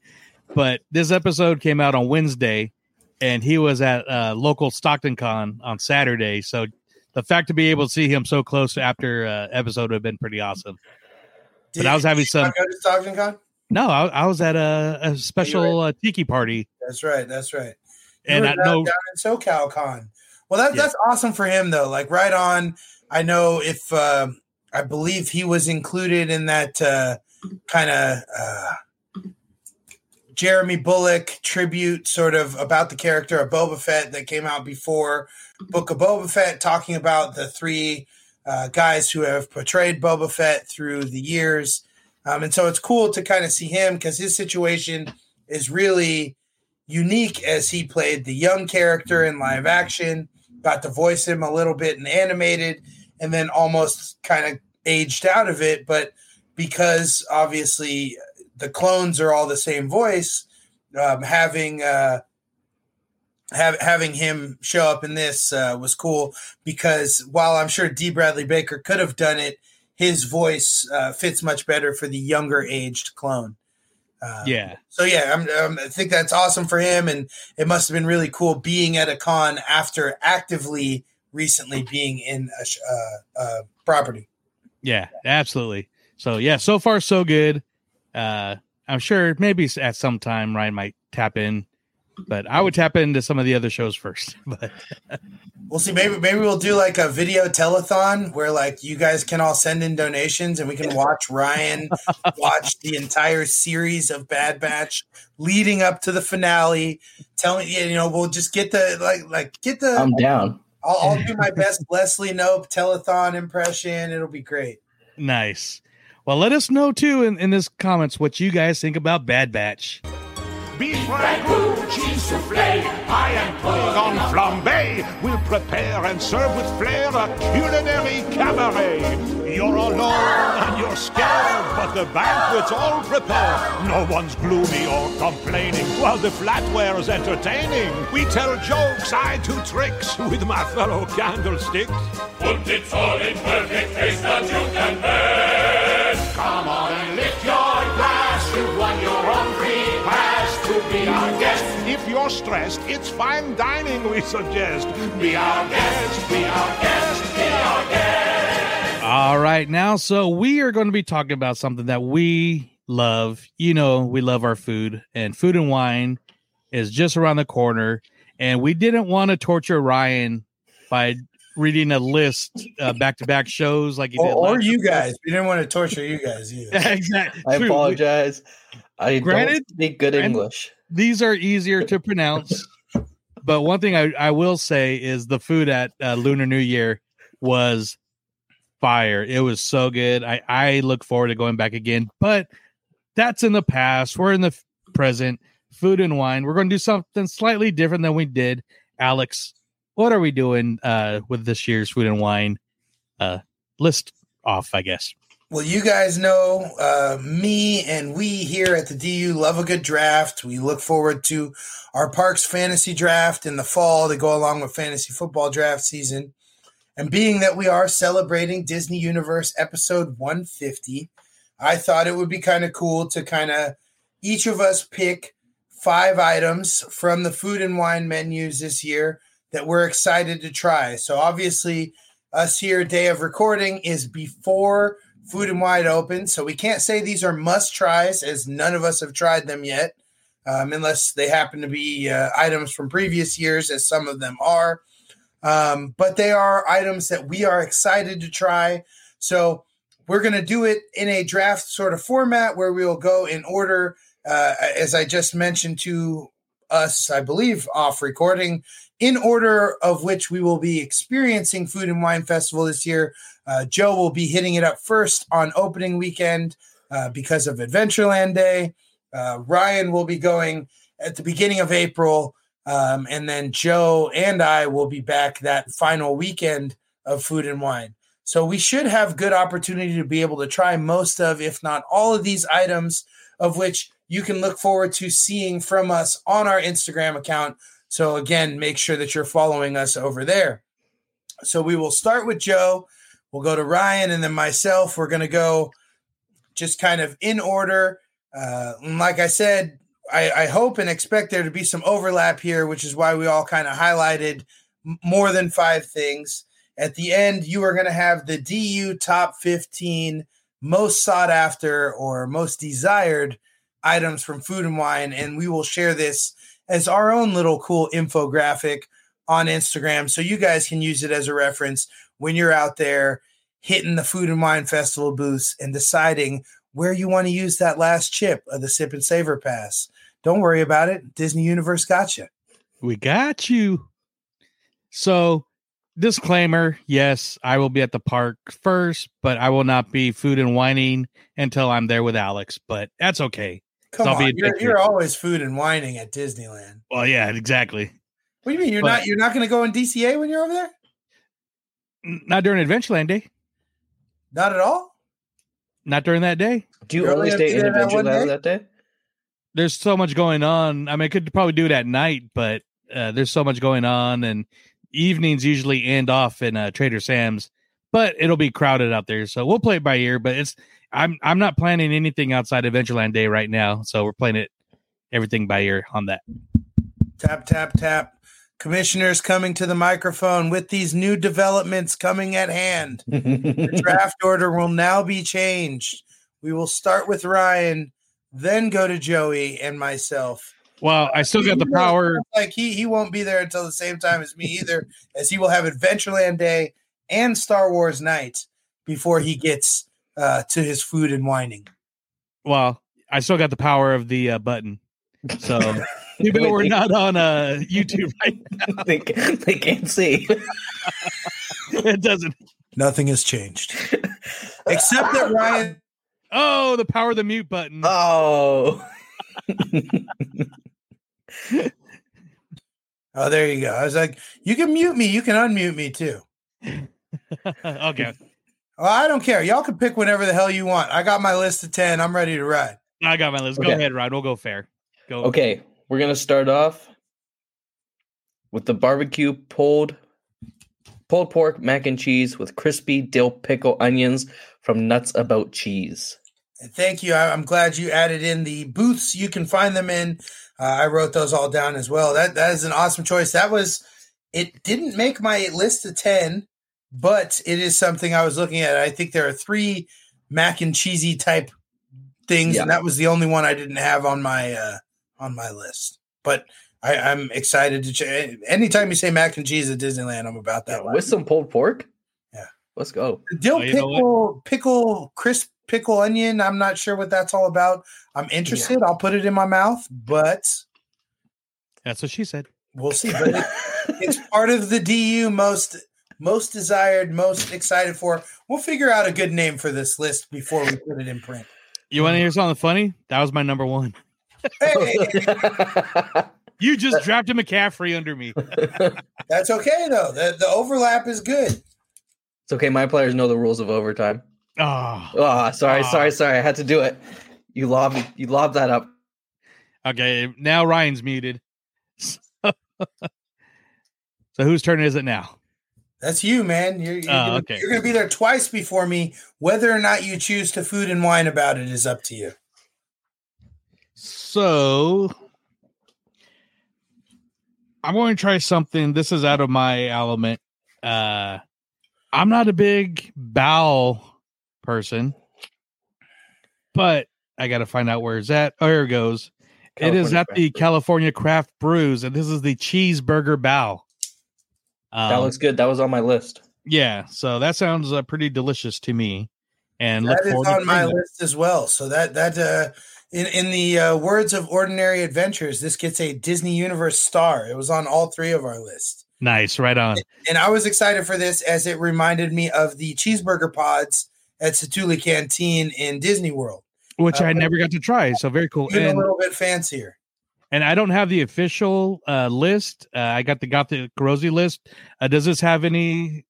But this episode came out on Wednesday, and he was at uh, local Stockton Con on Saturday. So the fact to be able to see him so close after uh, episode would have been pretty awesome. but I was having some. go to Stockton Con? No, I, I was at a, a special uh, tiki party, That's right. That's right. You and I know down in SoCal Con. Well, that, Yeah. that's awesome for him, though. Like, right on. I know if uh, I believe he was included in that uh, kind of uh, Jeremy Bulloch tribute, sort of about the character of Boba Fett that came out before Book of Boba Fett, talking about the three uh, guys who have portrayed Boba Fett through the years. Um, and so it's cool to kind of see him because his situation is really unique as he played the young character in live action, got to voice him a little bit in animated, and then almost kind of aged out of it. But because obviously the clones are all the same voice, um, having uh, having him show up in this uh, was cool because while I'm sure D. Bradley Baker could have done it, his voice uh, fits much better for the younger aged clone. Uh, yeah, so yeah, I'm, um, I think that's awesome for him, and it must have been really cool being at a con after actively recently being in a sh- uh, uh, property. Yeah, absolutely. So yeah, so far so good. Uh I'm sure maybe at some time Ryan might tap in, but I would tap into some of the other shows first. But We'll see. Maybe maybe we'll do like a video telethon where like you guys can all send in donations and we can watch Ryan watch the entire series of Bad Batch leading up to the finale. Tell me, you know, we'll just get the like like get the. I'm down. I'll, I'll do my best Leslie Knope telethon impression. It'll be great. nice. Well, let us know too in, in this comments what you guys think about Bad Batch. beef ragout, cheese soufflé, I am putting on flambe. We'll prepare and serve with flair a culinary cabaret. You're alone and you're scared, but the banquet's all prepared. No one's gloomy or complaining while the flatware's entertaining. We tell jokes, I do tricks with my fellow candlesticks. Put it all in perfect taste that you can best. Come on and lift your glass. You've won your own free pass to be our you're stressed, it's fine dining we suggest. Be our guest, be our guest, be our guest. All right, now, so we are going to be talking about something that we love. You know, we love our food, and food and wine is just around the corner. And we didn't want to torture Ryan by reading a list back to back shows like you did. or last you guys. We didn't want to torture you guys either. exactly. I True. apologize. I Granted- don't speak good granted- English. These are easier to pronounce. but one thing I, I will say is the food at uh, Lunar New Year was fire. It was so good. I, I look forward to going back again. But that's in the past. We're in the f- present. Food and wine. We're going to do something slightly different than we did. Alex, what are we doing uh, with this year's food and wine uh, list off? I guess. Well, you guys know uh, me and we here at the DU love a good draft. We look forward to our Parks fantasy draft in the fall to go along with fantasy football draft season. And being that we are celebrating Disney Universe episode 150, I thought it would be kind of cool to kind of each of us pick five items from the food and wine menus this year that we're excited to try. So obviously, us here, day of recording, is before Food and Wine open. So we can't say these are must tries as none of us have tried them yet, um, unless they happen to be uh, items from previous years, as some of them are. Um, but they are items that we are excited to try. So we're going to do it in a draft sort of format where we will go in order, uh, as I just mentioned to us, I believe, off recording, in order of which we will be experiencing Food and Wine Festival this year. Uh, Joe will be hitting it up first on opening weekend uh, because of Adventureland Day. Uh, Ryan will be going at the beginning of April. Um, and then Joe and I will be back that final weekend of Food and Wine. So we should have good opportunity to be able to try most of, if not all of these items, of which you can look forward to seeing from us on our Instagram account. So again, make sure that you're following us over there. So we will start with Joe. We'll go to Ryan and then myself. We're going to go just kind of in order. Uh, like I said, I, I hope and expect there to be some overlap here, which is why we all kind of highlighted more than five things. At the end, you are going to have the DU top 15 most sought after or most desired items from food and wine. And we will share this as our own little cool infographic on Instagram. So you guys can use it as a reference when you're out there hitting the food and wine festival booths and deciding where you want to use that last chip of the sip and savor pass. Don't worry about it. Disney Universe got you. We got you. So, disclaimer yes, I will be at the park first, but I will not be food and whining until I'm there with Alex, but that's okay. Come on, you're, you're always food and whining at Disneyland. Well, yeah, exactly. What do you mean you're But- not you're not going to go in DCA when you're over there? N- Not during Adventureland Day. Not at all. Not during that day. Do you You're only only stay in gonna be there that Adventureland that day? There's so much going on. I mean, I could probably do it at night, but uh, there's so much going on, and evenings usually end off in uh, Trader Sam's. But it'll be crowded out there, so we'll play it by ear. But it's I'm I'm not planning anything outside Adventureland Day right now, so we're playing it everything by ear on that. Tap tap tap. Commissioners coming to the microphone with these new developments coming at hand. The draft order will now be changed. We will start with Ryan, then go to Joey and myself. Well, I still got the power. Like he he won't be there until the same time as me either, as he will have Adventureland Day and Star Wars Night before he gets uh, to his food and whining. Well, I still got the power of the uh, button. So even though we're not on uh, YouTube right now, they, they can't see. it doesn't. Nothing has changed, except that Ryan. Oh, the power of the mute button. Oh. Oh, there you go. I was like, you can mute me, you can unmute me too. okay. Oh, I don't care. Y'all can pick whenever the hell you want. I got my list of 10. I'm ready to ride. I got my list. Go Okay. ahead, Rod. We'll go fair. Go. Okay, we're gonna start off with the barbecue pulled pulled pork mac and cheese with crispy dill pickle onions from Nuts About Cheese. And Thank you. I'm glad you added in the booths. You can find them in. Uh, I wrote those all down as well. That that is an awesome choice. That was. It didn't make my list of ten, but it is something I was looking at. I think there are three mac and cheesy type things, and that was the only one I didn't have on my uh, on my list. But I, I'm excited to. Ch- anytime you say mac and cheese at Disneyland, I'm about that. With some pulled pork? Yeah. Let's go. Dill Oh, you know what? pickle, pickle, crisp pickle onion. I'm not sure what that's all about. I'm interested. I'll put it in my mouth, but That's what she said. we'll see. But it, it's part of the DU most most desired, most excited for. We'll figure out a good name for this list before we put it in print. You want to hear something funny? That was my number one. Hey, You just drafted McCaffrey under me. that's okay though. The the overlap is good. It's okay. My players know the rules of overtime. Oh, Oh, sorry, Ah. sorry, sorry. I had to do it. You lobbed you lobbed that up. okay. Now Ryan's muted. so whose turn is it now? That's you, man. You're, you're, Oh, gonna, okay. you're gonna be there twice before me. Whether or not you choose to food and wine about it is up to you. So I'm going to try something. This is out of my element. Uh I'm not a big bao person, but I got to find out where it's at. Oh, here it goes. it is California at the Brew. California Craft Brews, and this is the cheeseburger bao. That Um, looks good. That was on my list. yeah, so that sounds uh, pretty delicious to me. And That is on my list as well. So that that uh, in in the uh, words of Ordinary Adventures, this gets a Disney Universe star. It was on all three of our lists, Nice, right on. and I was excited for this as it reminded me of the cheeseburger pods at Satu'li Canteen in Disney World. Which I Uh, never got to try. So very cool. Even a little bit fancier. and I don't have the official uh, list. Uh, I got the got the Carosi list. Uh, does this have any?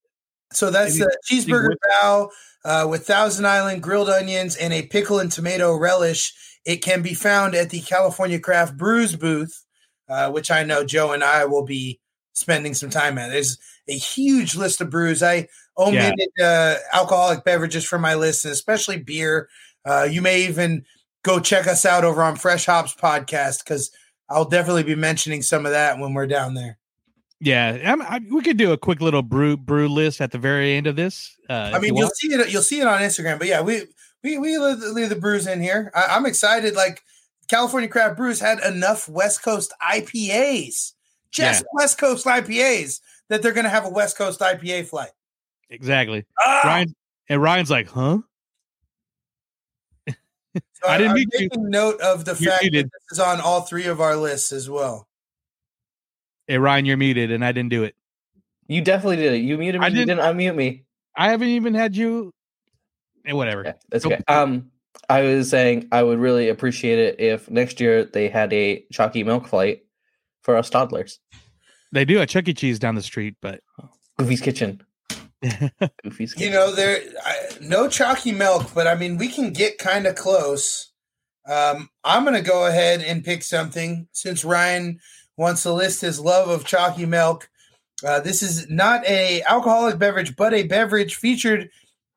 So that's Maybe- the cheeseburger bao uh, with Thousand Island grilled onions and a pickle and tomato relish. It can be found at the California Craft Brews booth, uh, which I know Joe and I will be spending some time at. There's a huge list of brews. I omitted uh, alcoholic beverages from my list, and especially beer. Uh, you may even go check us out over on Fresh Hops podcast because I'll definitely be mentioning some of that when we're down there. Yeah, I'm, I, we could do a quick little brew brew list at the very end of this. Uh, I mean, you you'll see it. You'll see it on Instagram. But yeah, we we we leave, the- leave the brews in here. I, I'm excited. Like California Craft Brews had enough West Coast IPAs, just Yeah. West Coast IPAs, that they're going to have a West Coast IPA flight. exactly. Ah! Ryan and Ryan's like, huh? So I didn't I'm mean to. note of the You fact that this is on all three of our lists as well. Hey, Ryan, you're muted, and I didn't do it. You definitely did it. You muted me. I you didn't- didn't unmute me. I haven't even had you. Hey, whatever. Yeah, that's Go- okay. Um, I was saying I would really appreciate it if next year they had a chalky milk flight for us toddlers. They do at Chuck E. Cheese down the street, but Goofy's Kitchen. Goofy's Kitchen. You know, there I, no chalky milk, but I mean, we can get kind of close. Um, I'm going to go ahead and pick something since Ryan wants to list his love of chalky milk. Uh, this is not a alcoholic beverage, but a beverage featured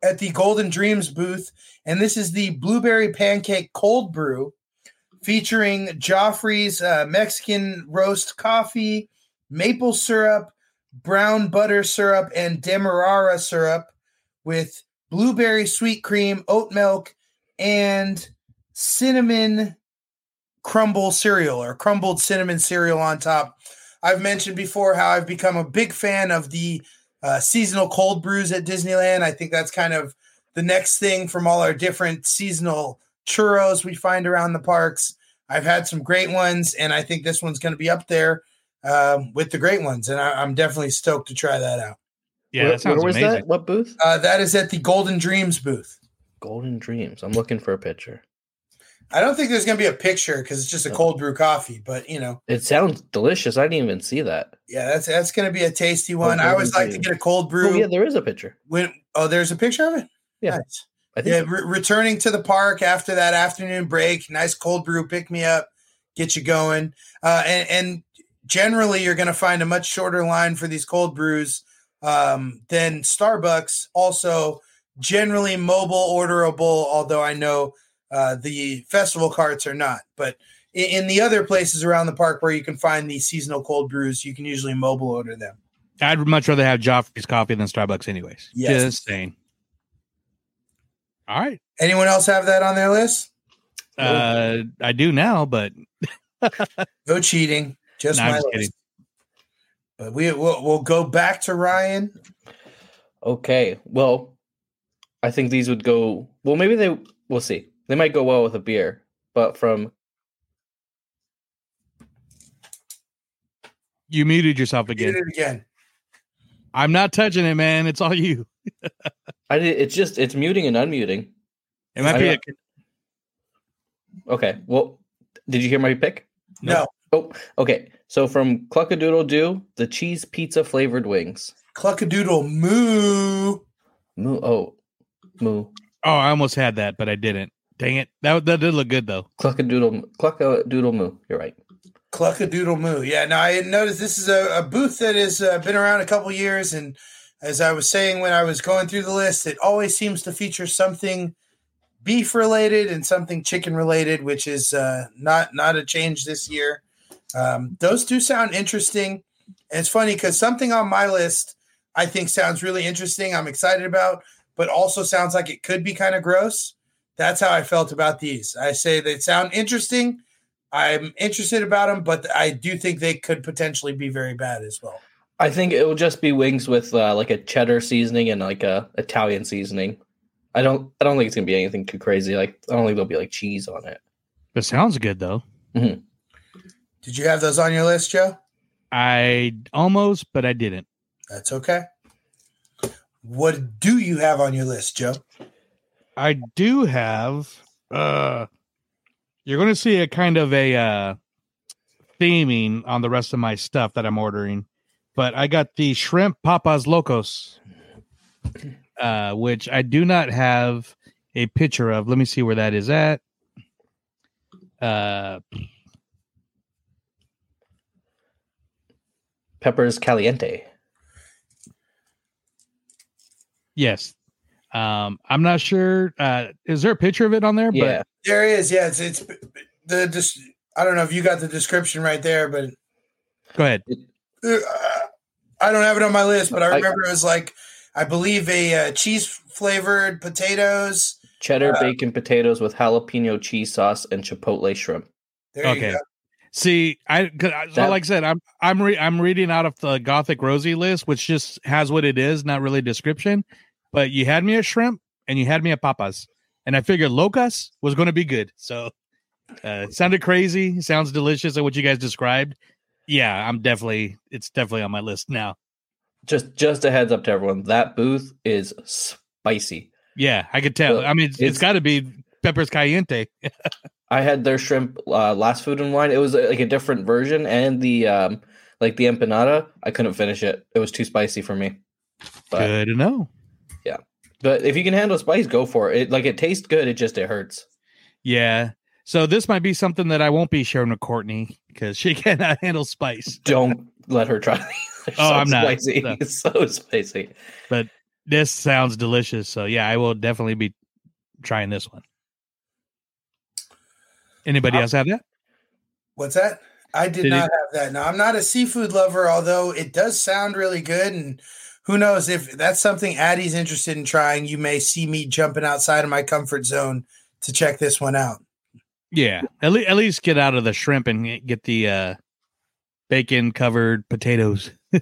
at the Golden Dreams booth, and this is the blueberry pancake cold brew, featuring Joffrey's uh, Mexican roast coffee, maple syrup, brown butter syrup, and demerara syrup, with blueberry sweet cream, oat milk, and cinnamon crumble cereal or crumbled cinnamon cereal on top. I've mentioned before how I've become a big fan of the uh, seasonal cold brews at Disneyland. I think that's kind of the next thing from all our different seasonal churros we find around the parks. I've had some great ones, and I think this one's going to be up there um, with the great ones. And I, I'm definitely stoked to try that out. yeah, where, that sounds where was amazing. that? What booth? Uh, that is at the Golden Dreams booth. Golden Dreams. I'm looking for a picture. I don't think there's going to be a picture because it's just a cold brew coffee. But you know, It sounds delicious. I didn't even see that. yeah, that's that's going to be a tasty one. I always like to get a cold Oh, brew. yeah, there is a picture. When oh, there's a picture of it. Yeah. Nice. I think Yeah, re- returning to the park after that afternoon break, nice cold brew, pick me up, get you going. Uh, and, and generally, you're going to find a much shorter line for these cold brews um, than Starbucks. Also, generally mobile orderable, although I know uh, the festival carts are not. But in, in the other places around the park where you can find these seasonal cold brews, you can usually mobile order them. I'd much rather have Joffrey's coffee than Starbucks, anyways. Yes. Just saying. All right. Anyone else have that on their list? Uh, I do now, but No cheating. Just No, my just list. kidding. But we we'll, we'll go back to Ryan. Okay. Well, I think these would go well, maybe they we'll see. They might go well with a beer, but from you muted yourself again. it again. I'm not touching it, man. It's all you. I did it's just it's muting and unmuting. It might I be a, Okay. Well, did you hear my pick? No. Oh, okay. So from Cluckadoodle Doo, the cheese pizza flavored wings. Cluckadoodle moo. Moo oh moo. oh, I almost had that, but I didn't. Dang it. That, that did look good, though. Cluck a doodle cluck a doodle moo. You're right. Cluck a doodle moo. Yeah, Now I noticed this is a, a booth that has uh, been around a couple years. And as I was saying when I was going through the list, it always seems to feature something beef related and something chicken related, which is uh, not not a change this year. Um, those two sound interesting. And it's funny because something on my list I think sounds really interesting. I'm excited about, but also sounds like it could be kind of gross. That's how I felt about these. I say they sound interesting. I'm interested about them, but I do think they could potentially be very bad as well. I think it will just be wings with uh, like a cheddar seasoning and like a Italian seasoning. I don't I don't think it's gonna be anything too crazy. Like I don't think there'll be like cheese on it. It sounds good, though. Did you have those on your list, Joe? I almost, but I didn't. That's okay. What do you have on your list, Joe? I do have. Uh, you're going to see a kind of a uh, theming on the rest of my stuff that I'm ordering, but I got the shrimp papas locos, uh, which I do not have a picture of. Let me see where that is at. Uh, Peppers caliente. yes. Um, I'm not sure. Uh, is there a picture of it on there? Yeah. There is, yeah. It's, it's the just. I don't know if you got the description right there, but But go ahead. uh, I don't have it on my list. But I I- remember it was like, I believe a uh, cheese flavored potatoes. Cheddar Uh, bacon potatoes with jalapeno cheese sauce and chipotle shrimp. There you Okay. go. See, I 'cause I- so That- like I said, I'm I'm re- I'm reading out of the Gothic Rosie list, which just has what it is, not really a description. But you had me a shrimp and you had me a papas, and I figured locos was going to be good. So uh, it sounded crazy, sounds delicious, at what you guys described. Yeah, I'm definitely it's definitely on my list now. Just just a heads up to everyone. That booth is spicy. Yeah, I could tell. I mean, it's, it's- got to be peppers caliente. I had their shrimp uh, last food and wine. It was uh, like a different version, and the um like the empanada. I couldn't finish it. It was too spicy for me. But Good to know. But if you can handle spice, go for it. it. Like it tastes good. It just it hurts. Yeah. So this might be something that I won't be sharing with Courtney because she cannot handle spice. Don't let her try. Oh, so I'm not. Spicy. No. It's so spicy. but this sounds delicious. So yeah, I will definitely be trying this one. Anybody else have that? What's that? I did, Did not it- have that. Now I'm not a seafood lover, although it does sound really good. And who knows if that's something Addie's interested in trying, you may see me jumping outside of my comfort zone to check this one out. Yeah, at, le- at least get out of the shrimp and get the uh, bacon covered potatoes.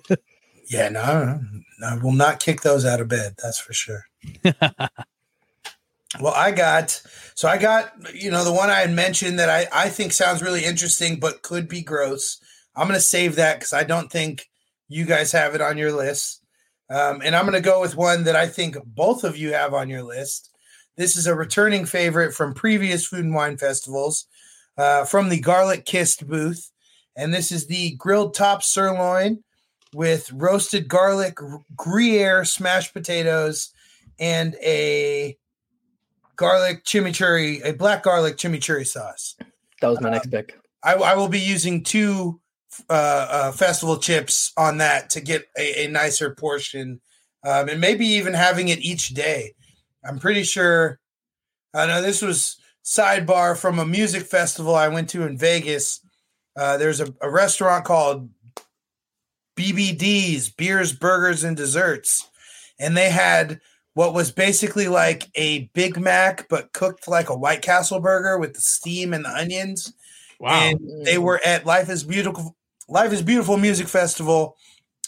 Yeah, no, I will not kick those out of bed. That's for sure. Well, I got so I got you know the one I had mentioned that I I think sounds really interesting but could be gross. I'm gonna save that because I don't think you guys have it on your list, um, and I'm gonna go with one that I think both of you have on your list. This is a returning favorite from previous food and wine festivals uh, from the Garlic Kissed booth. And this is the grilled top sirloin with roasted garlic, Gruyere smashed potatoes, and a garlic chimichurri, a black garlic chimichurri sauce. That was my next pick. I, I will be using two uh, uh, festival chips on that to get a, a nicer portion, um, and maybe even having it each day. I'm pretty sure. I know this was sidebar from a music festival I went to in Vegas. Uh, there's a, a restaurant called BBD's Beers, Burgers, and Desserts, and they had what was basically like a Big Mac but cooked like a White Castle burger with the steam and the onions. Wow. And they were at Life is Beautiful Life is Beautiful Music Festival.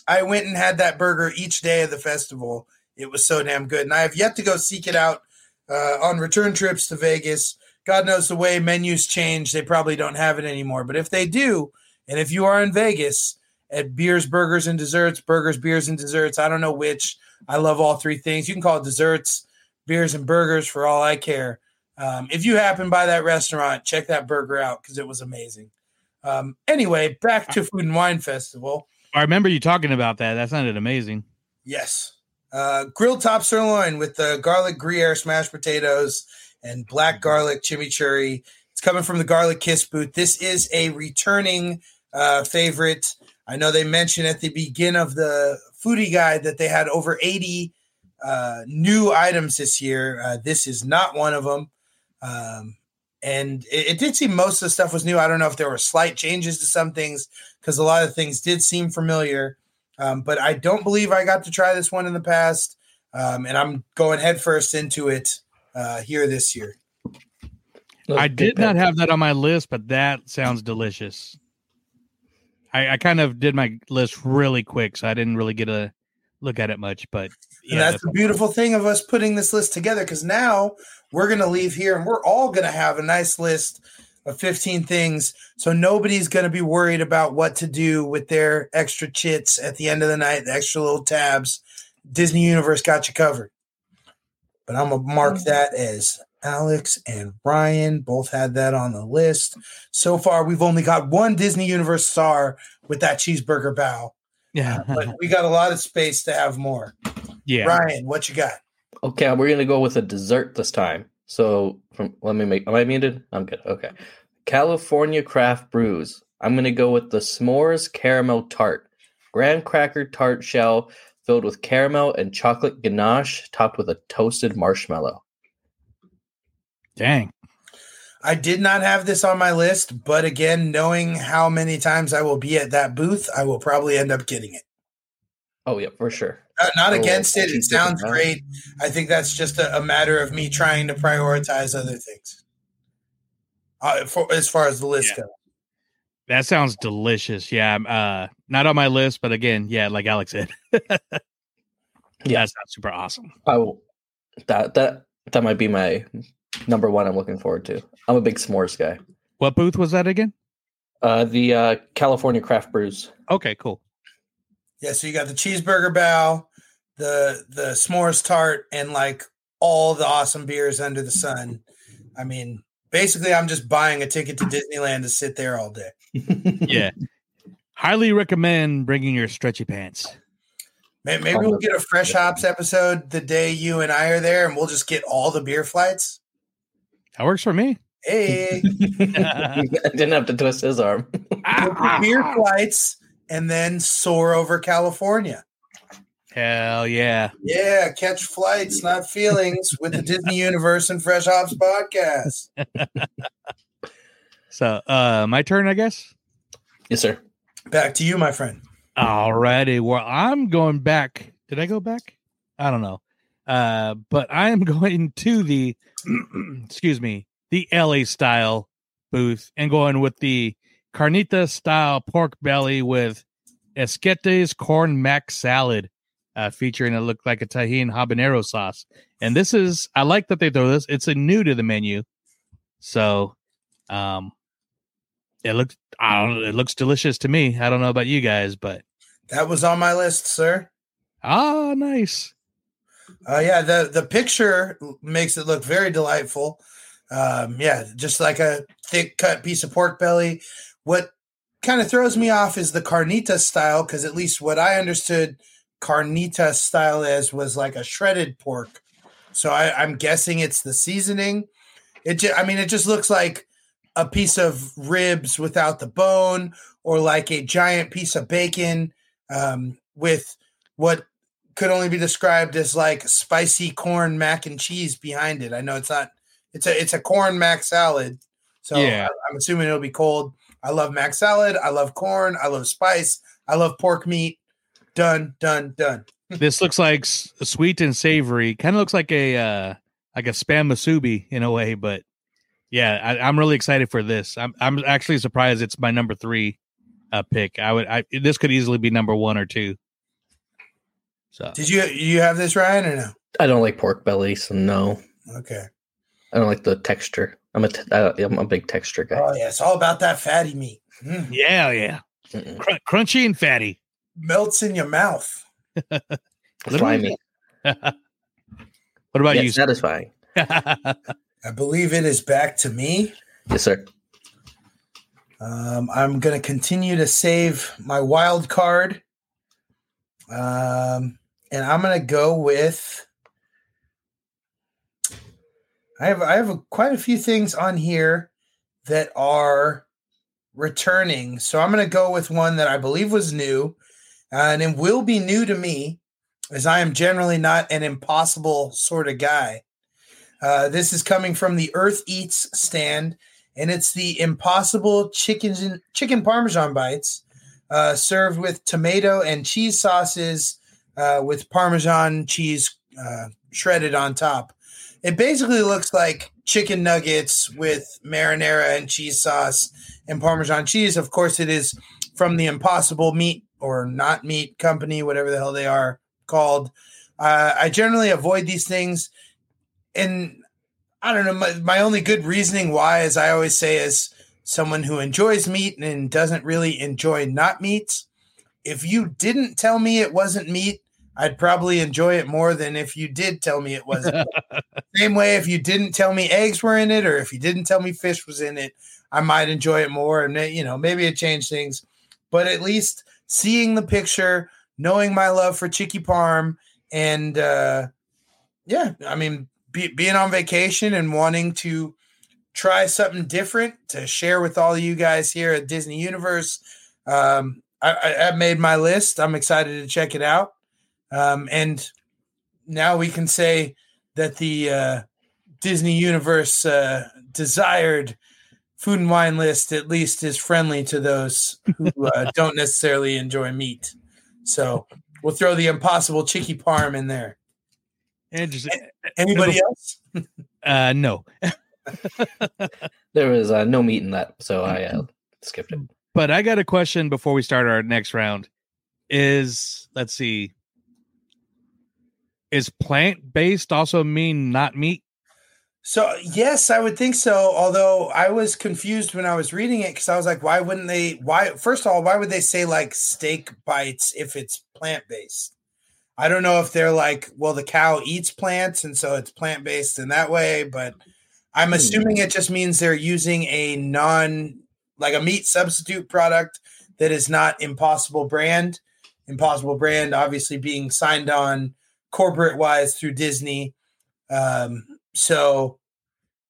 I went and had that burger each day of the festival. It was so damn good. And I have yet to go seek it out uh, on return trips to Vegas. God knows the way menus change, they probably don't have it anymore. But if they do, and if you are in Vegas at Beers, Burgers, and Desserts, Burgers, Beers, and Desserts, I don't know which. I love all three things. You can call it desserts, beers, and burgers for all I care. Um, if you happen by that restaurant, check that burger out because it was amazing. Um, anyway, back to Food and Wine Festival. I remember you talking about that. That sounded amazing. Yes. Uh, grilled top sirloin with the garlic Gruyere smashed potatoes and black garlic chimichurri. It's coming from the Garlic Kiss booth. This is a returning uh, favorite. I know they mentioned at the beginning of the foodie guide that they had over 80 uh, new items this year. Uh, this is not one of them. Um, and it, it, did seem most of the stuff was new. I don't know if there were slight changes to some things because a lot of things did seem familiar. Um, but I don't believe I got to try this one in the past. Um, and I'm going headfirst into it uh, here this year. I did not have that on my list, but that sounds delicious. I, I kind of did my list really quick, so I didn't really get a look at it much. But yeah, and that's the beautiful thing of us putting this list together because now we're going to leave here and we're all going to have a nice list of 15 things. So nobody's going to be worried about what to do with their extra chits at the end of the night, the extra little tabs. Disney Universe got you covered. But I'm going to mark mm-hmm. that as Alex and Ryan both had that on the list. So far, we've only got one Disney Universe star with that cheeseburger bao. Yeah. Uh, but we got a lot of space to have more. Yeah. Ryan, what you got? Okay, we're gonna go with a dessert this time. So from let me make am I muted? I'm good. Okay. California craft brews. I'm gonna go with the s'mores caramel tart. Graham cracker tart shell filled with caramel and chocolate ganache topped with a toasted marshmallow. Dang. I did not have this on my list, but again, knowing how many times I will be at that booth, I will probably end up getting it. Oh yeah, for sure. Uh, not against it. It sounds great. I think that's just a, a, matter of me trying to prioritize other things. Uh, for, as far as the list yeah. goes. That sounds delicious. Yeah, uh, not on my list, but again, yeah, like Alex said, yeah, that sounds super awesome. Oh, that that that might be my number one. I'm looking forward to. I'm a big s'mores guy. What booth was that again? Uh, the uh, California Craft Brews. Okay, cool. Yeah, so you got the cheeseburger bao, the the s'mores tart, and like all the awesome beers under the sun. I mean, basically, I'm just buying a ticket to Disneyland to sit there all day. yeah, highly recommend bringing your stretchy pants. Maybe we'll get a fresh hops episode the day you and I are there, and we'll just get all the beer flights. That works for me. Hey, I didn't have to twist his arm. beer flights and then soar over California. Hell yeah. Yeah, catch flights, not feelings with the Disney Universe and Fresh Hops podcast. so, uh my turn, I guess. Yes, sir. Back to you, my friend. Alrighty. Well, I'm going back. Did I go back? I don't know. Uh, but I'm going to the excuse me, the LA style booth and going with the carnita style pork belly with esquites corn mac salad, uh, featuring it look like a Tajín habanero sauce. And this is I like that they throw this. It's a new to the menu, so um, it looks I don't it looks delicious to me. I don't know about you guys, but that was on my list, sir. Ah, nice. Uh, yeah, the the picture makes it look very delightful. Um, yeah, just like a thick cut piece of pork belly. What kind of throws me off is the carnita style because at least what I understood carnita style as was like a shredded pork. So I, I'm guessing it's the seasoning. It just, I mean, it just looks like a piece of ribs without the bone, or like a giant piece of bacon um, with what could only be described as like spicy corn mac and cheese behind it. I know it's not. It's a it's a corn mac salad. So Yeah. I'm assuming it'll be cold. I love mac salad. I love corn. I love spice. I love pork meat. Done. Done. Done. this looks like s- sweet and savory. Kind of looks like a uh, like a spam musubi in a way, but yeah, I, I'm really excited for this. I'm I'm actually surprised it's my number three uh, pick. I would I this could easily be number one or two. So Did you you have this Ryan or no? I don't like pork belly, so no. Okay. I don't like the texture. I'm a t- I- I'm a big texture guy. Oh yeah, it's all about that fatty meat. Mm. yeah, yeah, Cr- crunchy and fatty. Melts in your mouth. Slimy. what about Yet you? satisfying. I believe it is back to me. Yes, sir. Um, I'm going to continue to save my wild card. Um, and I'm to go with. I have I have a, quite a few things on here that are returning, so I'm to go with one that I believe was new, and it will be new to me, as I am generally not an impossible sort of guy. Uh, this is coming from the Earth Eats stand, and it's the Impossible chicken chicken parmesan bites, uh, served with tomato and cheese sauces, uh, with parmesan cheese uh, shredded on top. It basically looks like chicken nuggets with marinara and cheese sauce and parmesan cheese. Of course, it is from the Impossible Meat or Not Meat Company, whatever the hell they are called. Uh, I generally avoid these things and I don't know. My, my only good reasoning why, as I always say, is someone who enjoys meat and doesn't really enjoy not meats, if you didn't tell me it wasn't meat, I'd probably enjoy it more than if you did tell me it wasn't. Same way, if you didn't tell me eggs were in it, or if you didn't tell me fish was in it, I might enjoy it more. And you know, maybe it changed things, but at least seeing the picture, knowing my love for Chicky Parm, and uh, yeah, I mean, be, being on vacation and wanting to try something different to share with all of you guys here at Disney Universe. Um, I, I, I made my list. I'm excited to check it out. Um, and now we can say that the uh, Disney Universe uh, desired food and wine list at least is friendly to those who uh, don't necessarily enjoy meat. So we'll throw the impossible chicky parm in there. Interesting. Anybody else? Uh, no, There was uh, no meat in that, so I uh, skipped it. But I got a question before we start our next round. Is let's see, is plant based also mean not meat? So yes, I would think so. Although I was confused when I was reading it because I was like, why wouldn't they? Why first of all, why would they say like steak bites if it's plant based? I don't know if they're like, well, the cow eats plants and so it's plant based in that way, but I'm hmm. assuming it just means they're using a non like a meat substitute product that is not Impossible brand. Impossible brand obviously being signed on corporate wise through Disney. Um, so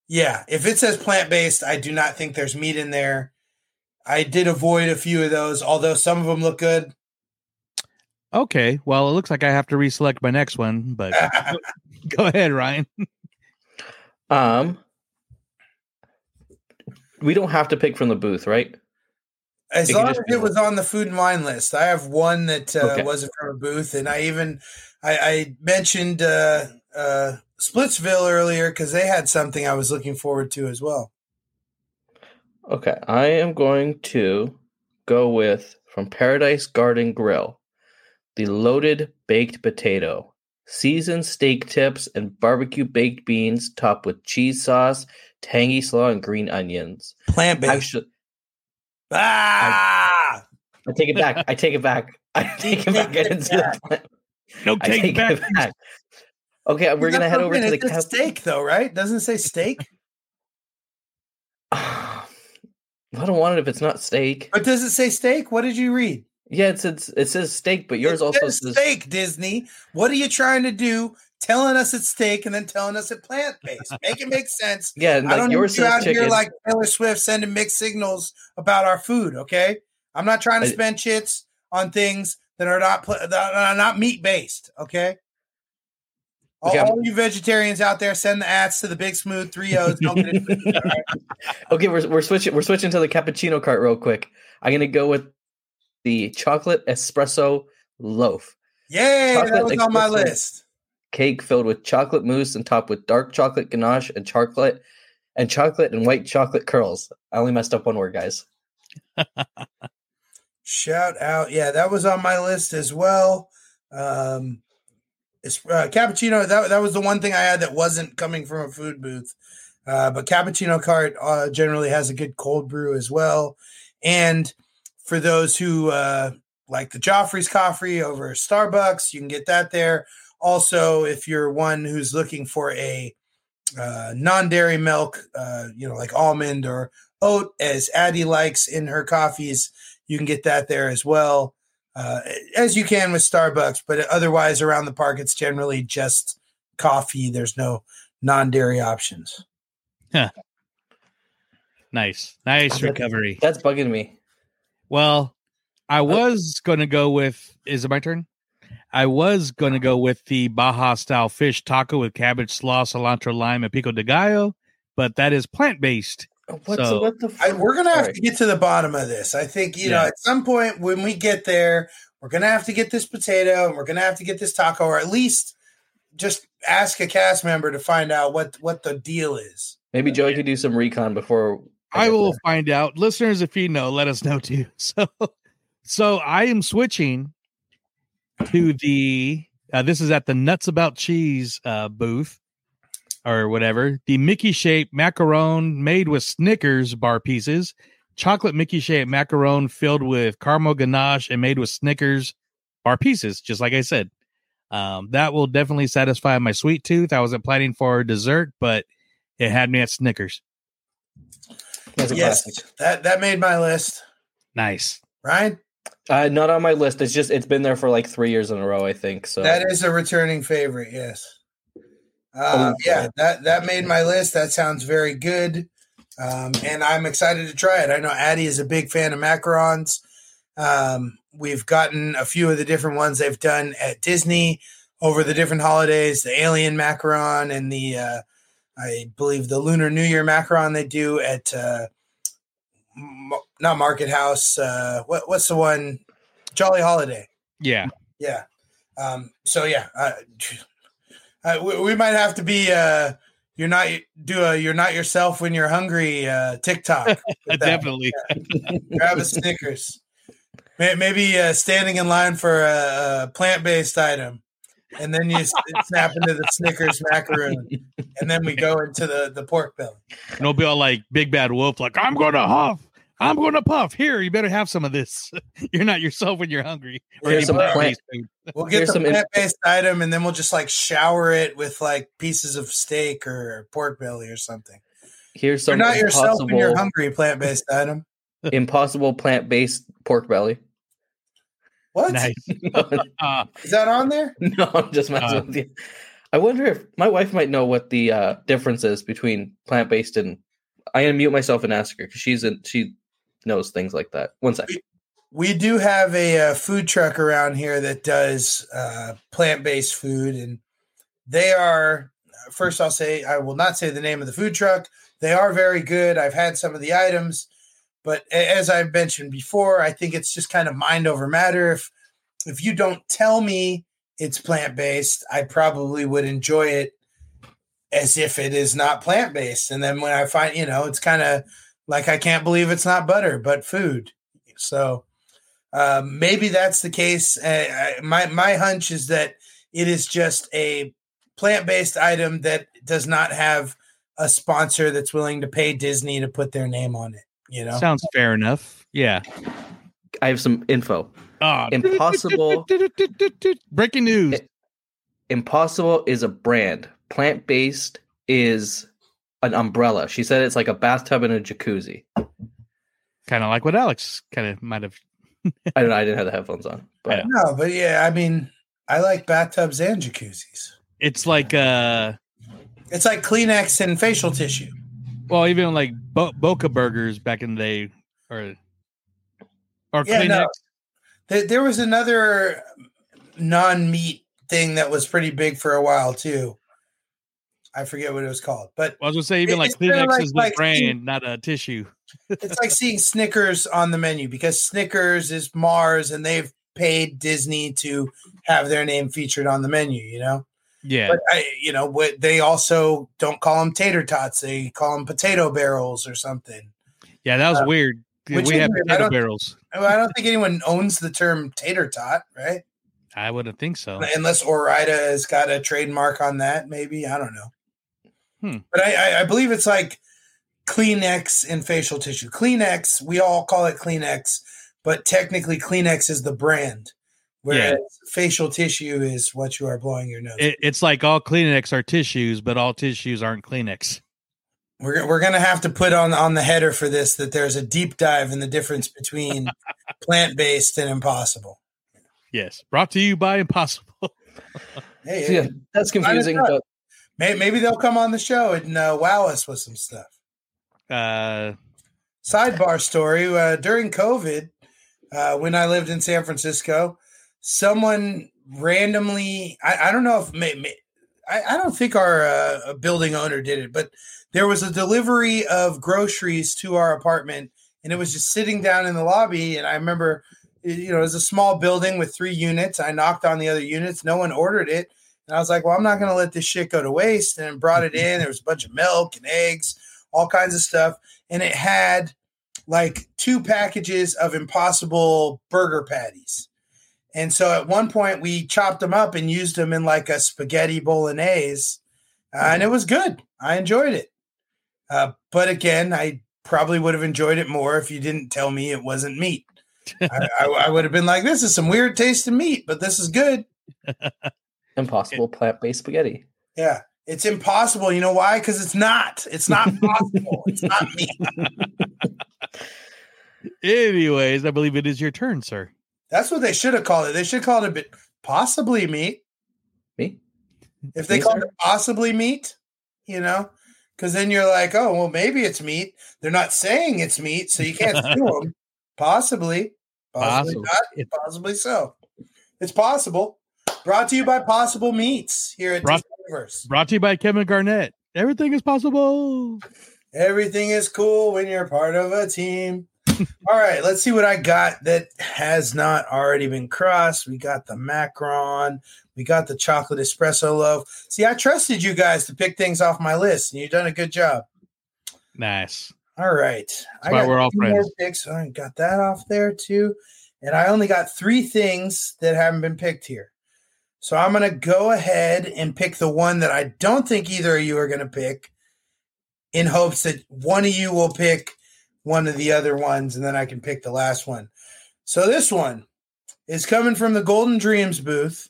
yeah, if it says plant based, I do not think there's meat in there. I did avoid a few of those, although some of them look good. Okay, well, it looks like I have to reselect my next one, but go ahead, Ryan. Um, we don't have to pick from the booth, right? As It long as it was on the food and wine list, I have one that uh, Okay. wasn't from a booth, and I even I, I mentioned uh, uh, Splitsville earlier because they had something I was looking forward to as well. Okay, I am going to go with from Paradise Garden Grill, the loaded baked potato, seasoned steak tips, and barbecue baked beans topped with cheese sauce, tangy slaw, and green onions. Plant based. Actually, Ah, I take it back. I take it back. I take it back. I that. No, I take it back. back. Okay, we're gonna head over to the cap- steak, though, right? Doesn't it say steak? I don't want it if it's not steak. But does it say steak? What did you read? Yeah, it's, it's it says steak, but yours It also says says steak. Disney. What are you trying to do? Telling us it's steak and then telling us it's plant based. Make it make sense. Yeah, and I don't need you out here like Taylor Swift sending mixed signals about our food. Okay, I'm not trying to spend chits on things that are not that are not meat based. Okay. All, Okay, I'm- all you vegetarians out there, send the ads to the Big Smooth Three O's. Don't get it. twisted, all right? Okay, we're we're switching we're switching to the cappuccino cart real quick. I'm gonna go with the chocolate espresso loaf. Yay, that Chocolate was on my list. Cake filled with chocolate mousse and topped with dark chocolate ganache and chocolate and chocolate and white chocolate curls. I only messed up one word, guys. Shout out. Yeah, that was on my list as well. Um it's uh, cappuccino that that was the one thing I had that wasn't coming from a food booth. Uh, but cappuccino cart uh, generally has a good cold brew as well. And for those who uh, like the Joffrey's coffee over Starbucks, you can get that there. Also, if you're one who's looking for a uh, non-dairy milk, uh, you know, like almond or oat, as Addie likes in her coffees, you can get that there as well, uh, as you can with Starbucks. But otherwise, around the park, it's generally just coffee. There's no non-dairy options. Nice, nice recovery. That's bugging me. Well, I was going to go with. Is it my turn? I was going to go with the Baja style fish taco with cabbage, slaw, cilantro, lime, and pico de gallo, but that is plant based. What's So- what the? I, we're gonna have Sorry. to get to the bottom of this. I think you know at some point when we get there, we're gonna have to get this potato and we're gonna have to get this taco, or at least just ask a cast member to find out what what the deal is. Maybe Joey could do some recon before. I get will there. find out. Listeners, if you know, let us know too. So, so I am switching to the. Uh, this is at the Nuts About Cheese uh, booth or whatever. The Mickey shaped macaron made with Snickers bar pieces, chocolate Mickey shaped macaron filled with caramel ganache and made with Snickers bar pieces. Just like I said, um, that will definitely satisfy my sweet tooth. I wasn't planning for dessert, but it had me at Snickers. That's a Yes, classic. that that made my list. Nice. Ryan, Uh, not on my list. It's just it's been there for like three years in a row. I think so. that is a returning favorite. Yes. Oh, Uh, yeah, that that made my list. That sounds very good, um, and I'm excited to try it. I know Addie is a big fan of macarons. Um, we've gotten a few of the different ones they've done at Disney over the different holidays. The Alien macaron and the uh, I believe the Lunar New Year macaron they do at uh, not Market House. Uh, what what's the one? Jolly Holiday. Yeah. Yeah. Um, so yeah, uh, uh, we, we might have to be uh, you're not do a you're not yourself when you're hungry uh, TikTok. Definitely. Grab a Snickers. Maybe uh, standing in line for a, a plant based item, and then you snap into the Snickers macaroon, and then we go into the the pork belly. And it'll be all like big bad wolf, like, I'm gonna huff. I'm gonna puff. Here, you better have some of this. you're not yourself when you're hungry. Here's some plant-based plant- food. We'll get Here's the some plant based item, and then we'll just like shower it with like pieces of steak or pork belly or something. Here's You're some not yourself when you're hungry. Plant based item. impossible plant based pork belly. What Nice. Uh, is that on there? no, I'm just messing Uh, with you. I wonder if my wife might know what the uh, difference is between plant based and. I am mute myself and ask her because she's in. She knows things like that. One second. We do have a, uh food truck around here that does uh, plant based food, and they are. First, I'll say I will not say the name of the food truck. They are very good. I've had some of the items, but as I've mentioned before, I think it's just kind of mind over matter. If if you don't tell me it's plant based, I probably would enjoy it as if it is not plant based. And then when I find, you know, it's kind of like I can't believe it's not butter, but food. So um, maybe that's the case. Uh, I- my my hunch is that it is just a plant based item that does not have a sponsor that's willing to pay Disney to put their name on it. You know, Sounds fair enough. Yeah. I have some info. Oh, Impossible. Breaking news. Impossible is a brand. Plant based is an umbrella. She said it's like a bathtub and a jacuzzi. Kind of like what Alex kind of might have. I don't know. I didn't have the headphones on, but No, but yeah, I mean, I like bathtubs and jacuzzis. It's like uh, It's like Kleenex and facial tissue. Well, even like Bo- Boca burgers back in the day, or or Yeah, Kleenex. no. There, there was another non-meat thing that was pretty big for a while too. I forget what it was called, but I was gonna say even like Kleenex like- is the like brand, not a tissue. it's like seeing Snickers on the menu because Snickers is Mars and they've paid Disney to have their name featured on the menu, you know? Yeah, But I, you know, what they also don't call them tater tots; they call them potato barrels or something. yeah, that was uh, weird. which We have weird. I potato don't- barrels. I don't think anyone owns the term tater tot, right? I wouldn't think so. Unless Ore-Ida has got a trademark on that, maybe I don't know. Hmm. But I, I, I believe it's like Kleenex and facial tissue. Kleenex, we all call it Kleenex, but technically Kleenex is the brand, whereas facial tissue is what you are blowing your nose. It, it's like all Kleenex are tissues, but all tissues aren't Kleenex. We're we're gonna have to put on on the header for this that there's a deep dive in the difference between plant based and impossible. Yes, brought to you by Impossible. Hey, So, yeah, that's confusing. But Maybe, maybe they'll come on the show and uh, wow us with some stuff. Uh, Sidebar story: uh, during COVID, uh, when I lived in San Francisco, someone randomly I, I don't know if may, may, I, I don't think our uh, building owner did it, but there was a delivery of groceries to our apartment, and it was just sitting down in the lobby. And I remember, you know, it was a small building with three units. I knocked on the other units, no one ordered it. And I was like, well, I'm not going to let this shit go to waste. And brought it in. There was a bunch of milk and eggs, all kinds of stuff. And it had like two packages of impossible burger patties. And so at one point we chopped them up and used them in like a spaghetti bolognese. Uh, and it was good. I enjoyed it. Uh, but again, I probably would have enjoyed it more if you didn't tell me it wasn't meat. I, I, I would have been like, this is some weird taste of meat, but this is good. impossible plant based spaghetti. Yeah. It's impossible. You know why? Because it's not. It's not possible. it's not meat. anyways, I believe it is your turn, sir. That's what they should have called it. They should called it a bit possibly meat. Me? If they Me, called sir? it possibly meat, you know, because then you're like, oh, well, maybe it's meat. They're not saying it's meat, so you can't sue them. Possibly, possibly Possible. not, possibly so. It's possible. Brought to you by Possible Meats here at Brought- Disneyverse. Brought to you by Kevin Garnett. Everything is possible. Everything is cool when you're part of a team. All right, let's see what I got that has not already been crossed. We got the macaron. We got the chocolate espresso loaf. See, I trusted you guys to pick things off my list, and you've done a good job. Nice. All right. That's why we're all friends. Picks. I got that off there too. And I only got three things that haven't been picked here. So I'm going to go ahead and pick the one that I don't think either of you are going to pick in hopes that one of you will pick one of the other ones and then I can pick the last one. So this one is coming from the Golden Dreams booth.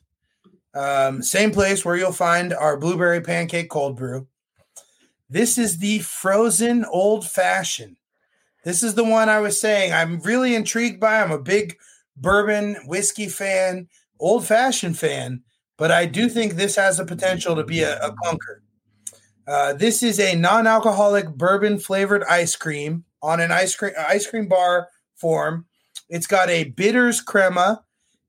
Um, same place where you'll find our blueberry pancake cold brew. This is the frozen old fashioned. This is the one I was saying I'm really intrigued by. I'm a big bourbon whiskey fan, old fashioned fan, but I do think this has the potential to be a, a. Uh, this is a non alcoholic bourbon flavored ice cream on an ice cream ice cream bar form. It's got a bitters crema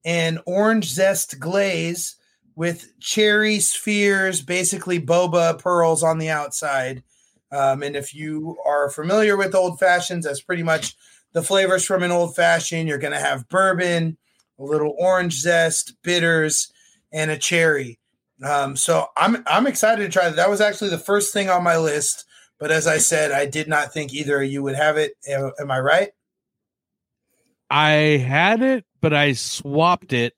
and orange zest glaze with cherry spheres, basically boba pearls on the outside. Um, and if you are familiar with old fashions, that's pretty much the flavors from an old fashioned. You're going to have bourbon, a little orange zest, bitters, and a cherry. Um, so I'm I'm excited to try that. That was actually the first thing on my list. But as I said, I did not think either of you would have it. Am I right? I had it, but I swapped it.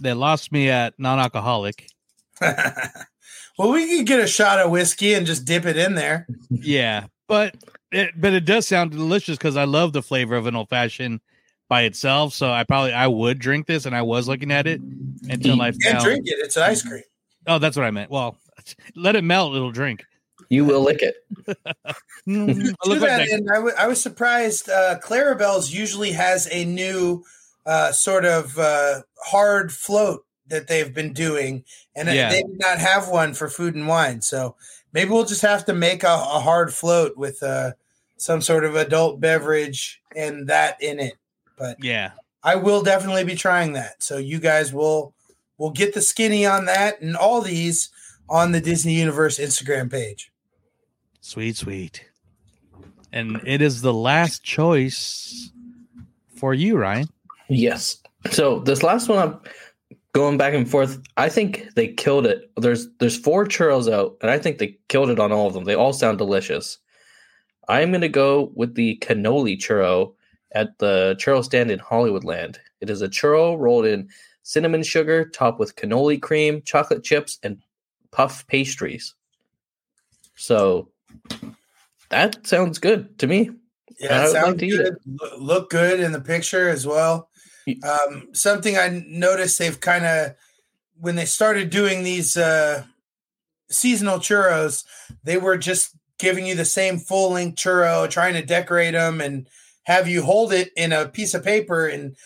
They lost me at non-alcoholic. well, we could get a shot of whiskey and just dip it in there. Yeah, but it but it does sound delicious because I love the flavor of an old fashioned by itself. So I probably I would drink this, and I was looking at it until I can't found drink it; it's ice cream. Oh, that's what I meant. Well, let it melt. It'll drink. You will lick it. Mm, I To look like that that- end, I was surprised. Uh, Clarabelle's usually has a new uh, sort of uh, hard float that they've been doing, and Yeah. they did not have one for food and wine. So maybe we'll just have to make a, a hard float with uh, some sort of adult beverage and that in it. But yeah. I will definitely be trying that. So you guys will will get the skinny on that and all these on the Disney Universe Instagram page. Sweet, sweet. And it is the last choice for you, Ryan. Yes. So this last one, I'm going back and forth. I think they killed it. There's there's four churros out, and I think they killed it on all of them. They all sound delicious. I'm gonna go with the cannoli churro at the churro stand in Hollywoodland. It is a churro rolled in cinnamon sugar, topped with cannoli cream, chocolate chips, and puff pastries. So that sounds good to me. Yeah, I sounds like good. Lo- Look good in the picture as well. Um, something I noticed they've kind of when they started doing these uh, seasonal churros, they were just giving you the same full length churro, trying to decorate them and have you hold it in a piece of paper, and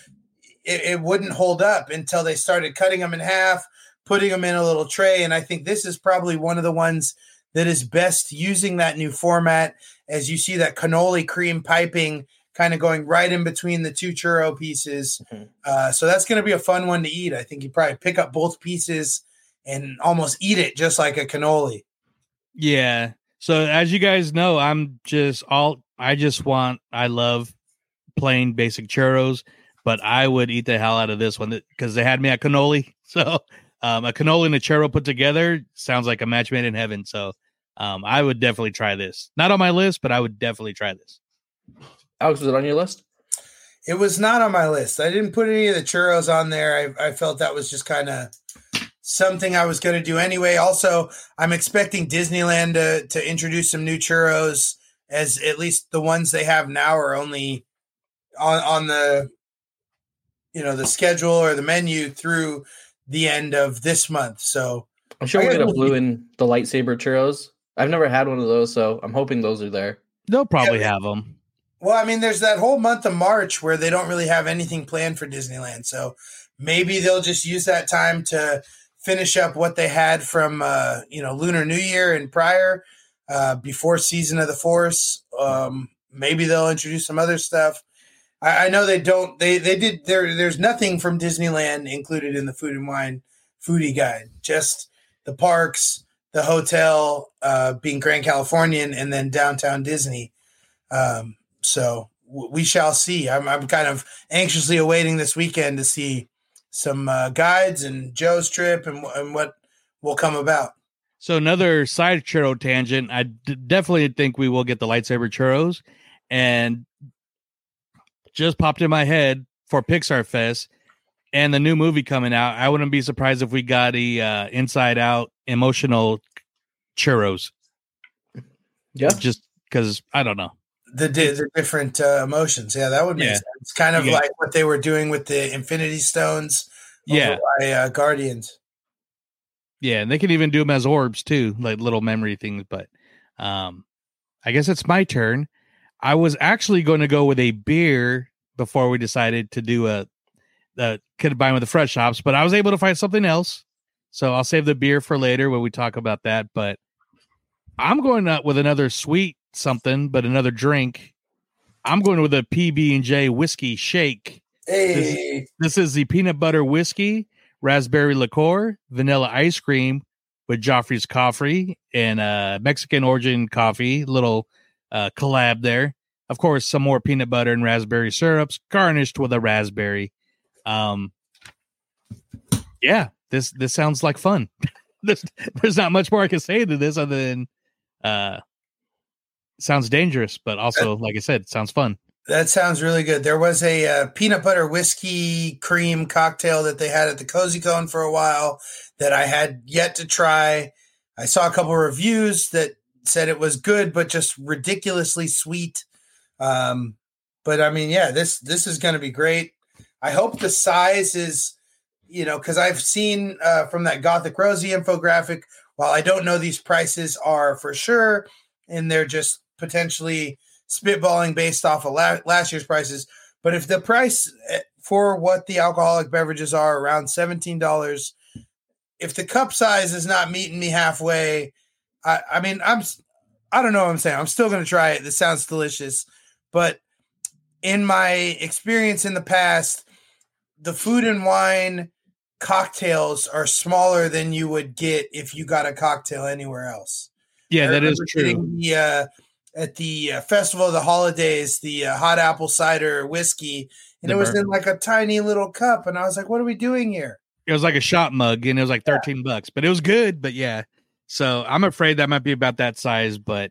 it, it wouldn't hold up until they started cutting them in half, putting them in a little tray. And I think this is probably one of the ones that is best using that new format as you see that cannoli cream piping kind of going right in between the two churro pieces. Uh, so that's going to be a fun one to eat. I think you probably pick up both pieces and almost eat it just like a cannoli. Yeah. So as you guys know, I'm just all I just want I love plain basic churros, but I would eat the hell out of this one because they had me at cannoli. So um, a cannoli and a churro put together sounds like a match made in heaven. So um, I would definitely try this. Not on my list, but I would definitely try this. Alex, was it on your list? It was not on my list. I didn't put any of the churros on there. I, I felt that was just kind of something I was going to do anyway. Also, I'm expecting Disneyland to, to introduce some new churros, as at least the ones they have now are only on on the you know the schedule or the menu through the end of this month. So I'm sure I we're guess gonna blue in the lightsaber churros. I've never had one of those, so I'm hoping those are there. They'll probably have them. Well, I mean, there's that whole month of March where they don't really have anything planned for Disneyland. So maybe they'll just use that time to finish up what they had from, uh, you know, Lunar New Year and prior, uh, before Season of the Force. Um, maybe they'll introduce some other stuff. I, I know they don't. They they did. There there's nothing from Disneyland included in the Food and Wine foodie guide. Just the parks, the hotel, uh, being Grand Californian, and then downtown Disney. Um, so w- we shall see. I'm, I'm kind of anxiously awaiting this weekend to see some uh, guides and Joe's trip and, and what will come about. So another side churro tangent. I d- definitely think we will get the lightsaber churros, and just popped in my head for Pixar Fest and the new movie coming out. I wouldn't be surprised if we got a uh, Inside Out emotional churros. Yeah, just because I don't know. The, di- the different uh, emotions. Yeah, that would make Yeah. sense. Kind of Yeah. like what they were doing with the Infinity Stones Yeah. by uh, Guardians. Yeah, and they can even do them as orbs too, like little memory things. But um, I guess it's my turn. I was actually going to go with a beer before we decided to do a the combine with the fresh hops, but I was able to find something else. So I'll save the beer for later when we talk about that. But I'm going out with another sweet something, but another drink. I'm going with a PB and J whiskey shake. This, Hey, this is the peanut butter whiskey, raspberry liqueur, vanilla ice cream with Joffrey's coffee and uh, Mexican origin coffee. Little uh, collab there. Of course, some more peanut butter and raspberry syrups, garnished with a raspberry. Um, yeah, this this sounds like fun. there's there's not much more I can say to this other than uh, sounds dangerous, but also, like I said, sounds fun. that sounds really good. There was a uh, peanut butter whiskey cream cocktail that they had at the Cozy Cone for a while that I had yet to try. I saw a couple reviews that said it was good, but just ridiculously sweet. Um, but I mean, yeah, this this is going to be great. I hope the size is you know, because I've seen uh, from that Gothic Rosie infographic, while I don't know these prices are for sure, and they're just potentially spitballing based off of la- last year's prices. But if the price eh, for what the alcoholic beverages are around $17, if the cup size is not meeting me halfway, I, I mean, I'm, I don't know what I'm saying. I'm still going to try it. This sounds delicious. But in my experience in the past, the food and wine cocktails are smaller than you would get if you got a cocktail anywhere else. Yeah, that is true. The, uh, at the uh, festival of the holidays, the uh, hot apple cider whiskey, and The it was in like a tiny little cup, and I was like, "What are we doing here?" It was like a shot mug and it was like 13 bucks, but it was good. But yeah, so I'm afraid that might be about that size, but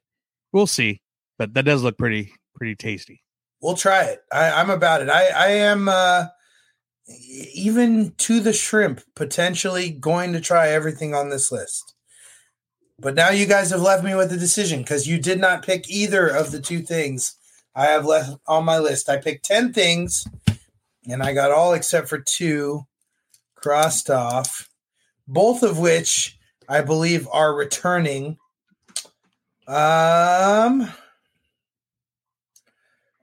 we'll see. But that does look pretty, pretty tasty. We'll try it. I, I'm about it. I, I am uh, even to the shrimp potentially going to try everything on this list. But now you guys have left me with a decision because you did not pick either of the two things I have left on my list. I picked 10 things and I got all except for two crossed off, both of which I believe are returning. Um,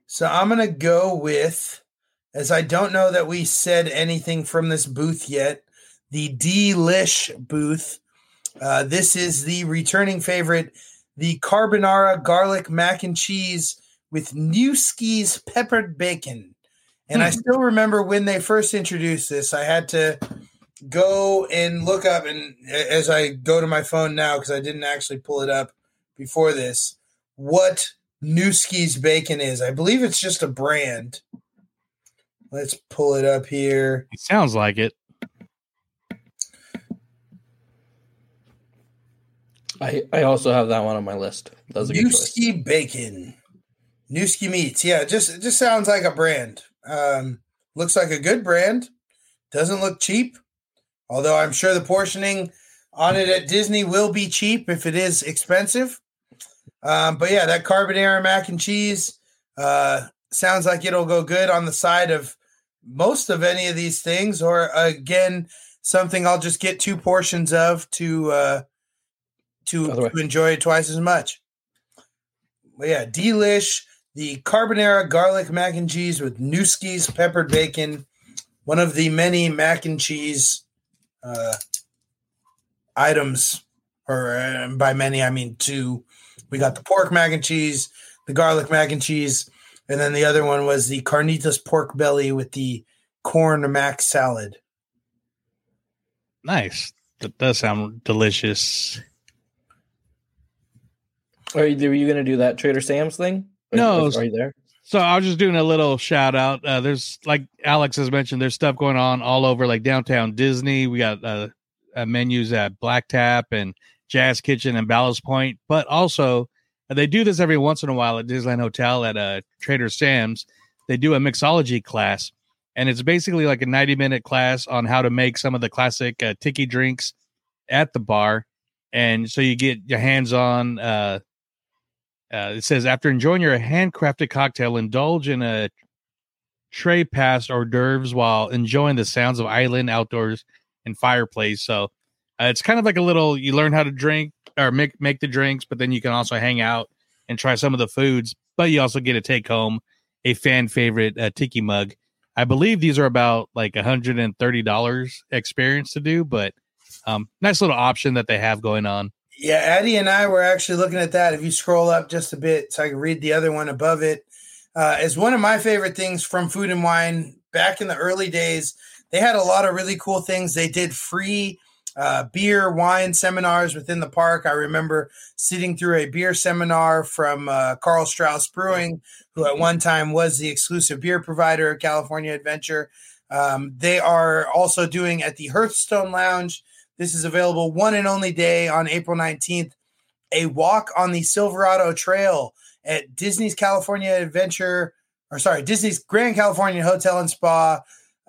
so I'm going to go with, as I don't know that we said anything from this booth yet, the Delish booth. Uh, this is the returning favorite, the carbonara garlic mac and cheese with Newski's peppered bacon. And I Hmm. still remember when they first introduced this, I had to go and look up, and as I go to my phone now, because I didn't actually pull it up before this, what Newski's bacon is. I believe it's just a brand. Let's pull it up here. It sounds like it. I, I also have that one on my list. That was a good choice. Newski bacon. Newski meats. Yeah, just it just sounds like a brand. Um, looks like a good brand. Doesn't look cheap. Although I'm sure the portioning on it at Disney will be cheap if it is expensive. Um, but yeah, that carbonara mac and cheese uh, sounds like it'll go good on the side of most of any of these things, or again, something I'll just get two portions of to uh, to, to enjoy it twice as much. But yeah, delish the carbonara garlic mac and cheese with Newski's peppered bacon, one of the many mac and cheese uh, items, or uh, by many I mean two. We got the pork mac and cheese, the garlic mac and cheese, and then the other one was the carnitas pork belly with the corn mac salad. Nice. That does sound delicious. Are you, were you going to do that Trader Sam's thing? Or- No. Are you there? So I was just doing a little shout out. Uh, there's like Alex has mentioned, there's stuff going on all over like downtown Disney. We got uh, uh, menus at Black Tap and Jazz Kitchen and Ballast Point, but also they do this every once in a while at Disneyland Hotel at uh, Trader Sam's. They do a mixology class, and it's basically like a 90 minute class on how to make some of the classic uh, tiki drinks at the bar. And so you get your hands on uh, uh, it says after enjoying your handcrafted cocktail, indulge in a tray past hors d'oeuvres while enjoying the sounds of island outdoors and fireplace. So uh, it's kind of like a little. You learn how to drink or make make the drinks, but then you can also hang out and try some of the foods. But you also get to take home a fan favorite uh, tiki mug. I believe these are about like hundred and thirty dollars experience to do, but um, nice little option that they have going on. Yeah, Addie and I were actually looking at that. If you scroll up just a bit, so I can read the other one above it, uh, is one of my favorite things from Food and Wine. Back in the early days, they had a lot of really cool things. They did free uh, beer, wine seminars within the park. I remember sitting through a beer seminar from uh, Karl Strauss Brewing, who at one time was the exclusive beer provider of California Adventure. Um, they are also doing at the Hearthstone Lounge. This is available one and only day on April 19th. A walk on the Silverado Trail at Disney's California Adventure, or sorry, Disney's Grand California Hotel and Spa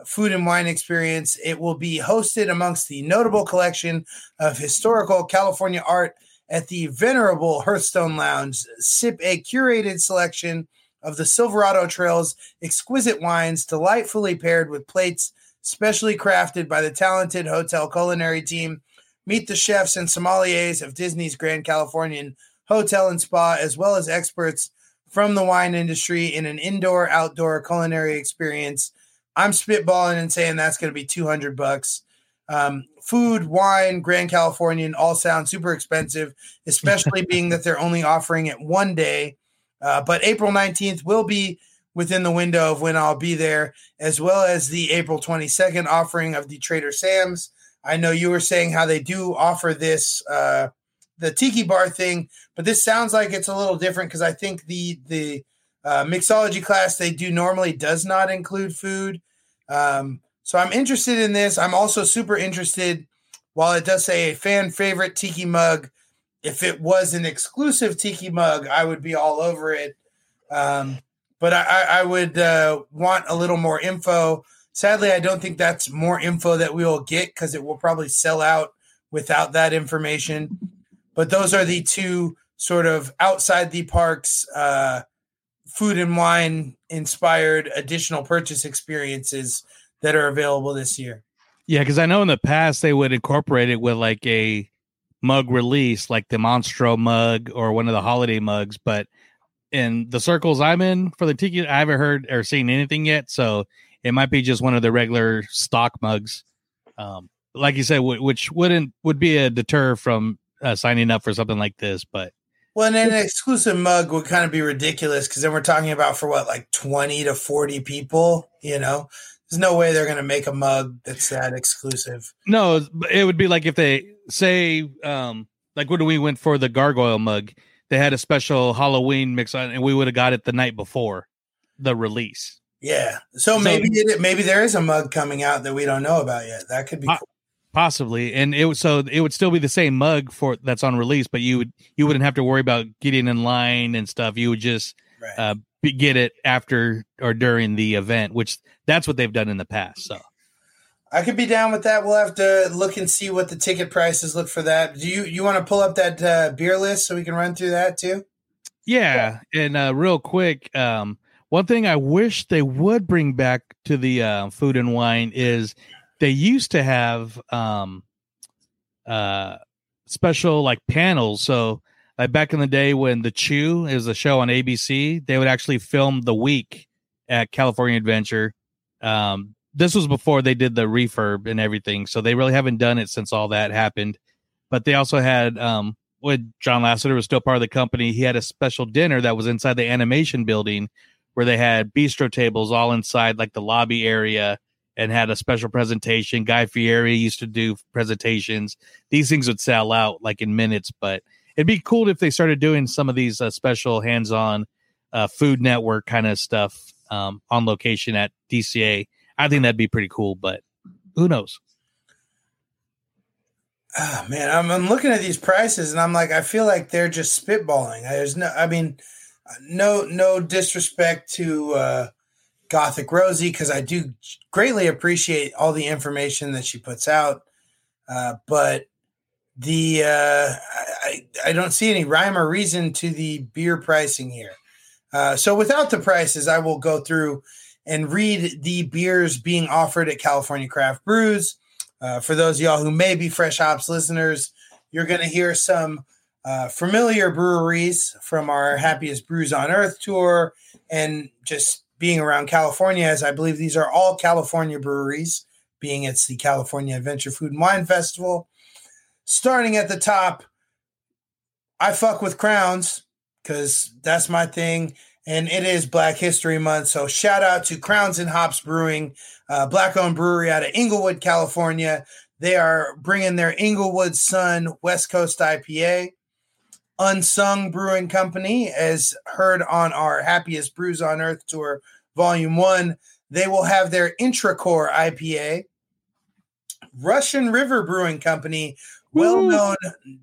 food and wine experience. It will be hosted amongst the notable collection of historical California art at the venerable Hearthstone Lounge. Sip a curated selection of the Silverado Trail's exquisite wines, delightfully paired with plates specially crafted by the talented hotel culinary team. Meet the chefs and sommeliers of Disney's Grand Californian Hotel and Spa, as well as experts from the wine industry in an indoor outdoor culinary experience. I'm spitballing and saying that's going to be 200 bucks. Um, food, wine, Grand Californian all sound super expensive, especially being that they're only offering it one day. Uh, but April 19th will be within the window of when I'll be there, as well as the April 22nd offering of the Trader Sam's. I know you were saying how they do offer this uh, the tiki bar thing, but this sounds like it's a little different because I think the the uh, mixology class they do normally does not include food. Um, so I'm interested in this. I'm also super interested, while it does say a fan favorite tiki mug. If it was an exclusive tiki mug, I would be all over it. Um, but I, I would uh, want a little more info. Sadly, I don't think that's more info that we will get because it will probably sell out without that information. But those are the two sort of outside the parks uh, food and wine inspired additional purchase experiences that are available this year. Yeah, because I know in the past they would incorporate it with like a mug release, like the Monstro mug or one of the holiday mugs. But in the circles I'm in for the tiki, I haven't heard or seen anything yet. So it might be just one of the regular stock mugs. Um, like you said, w- which wouldn't would be a deter from uh, signing up for something like this. But well, and an exclusive mug would kind of be ridiculous because then we're talking about for what like twenty to forty people. You know, there's no way they're going to make a mug that's that exclusive. No, it would be like if they say, um, like when we went for the gargoyle mug, they had a special Halloween mix on, and we would have got it the night before the release. Yeah, so, so maybe it, maybe there is a mug coming out that we don't know about yet. That could be. Uh, cool. Possibly, and it would so it would still be the same mug for that's on release, but you would you wouldn't have to worry about getting in line and stuff. You would just right. uh, get it after or during the event, which that's what they've done in the past. So I could be down with that. We'll have to look and see what the ticket prices look for that. Do you you want to pull up that uh, beer list so we can run through that too? Yeah, and uh, real quick, um, one thing I wish they would bring back to the uh, food and wine is they used to have um uh special like panels. So like back in the day when the chew is a show on abc they would actually film the week at california adventure. Um this was before they did the refurb and everything so they really haven't done it since all that happened. But they also had um when john lasseter was still part of the company he had a special dinner that was inside the animation building where they had bistro tables all inside like the lobby area and had a special presentation. Guy Fieri used to do presentations. These things would sell out like in minutes, but it'd be cool if they started doing some of these uh, special hands-on uh, Food Network kind of stuff um, on location at DCA. I think that'd be pretty cool, but who knows? Oh, man, I'm, I'm looking at these prices and I'm like, I feel like they're just spitballing. There's no, I mean, no, no disrespect to uh, Gothic Rosie because I do greatly appreciate all the information that she puts out. Uh, but the uh, I, I don't see any rhyme or reason to the beer pricing here. Uh, so without the prices, I will go through and read the beers being offered at California Craft Brews. Uh, for those of y'all who may be Fresh Hops listeners, you're going to hear some uh, familiar breweries from our Happiest Brews on Earth tour and just being around California, as I believe these are all California breweries, being it's the California Adventure Food and Wine Festival. Starting at the top, I fuck with crowns because that's my thing. And it is Black History Month. So shout out to Crowns and Hops Brewing, uh, black owned brewery out of Inglewood, California. They are bringing their Inglewood Sun West Coast IPA. Unsung Brewing Company, as heard on our Happiest Brews on Earth tour, Volume 1. They will have their Intracore IPA. Russian River Brewing Company, well known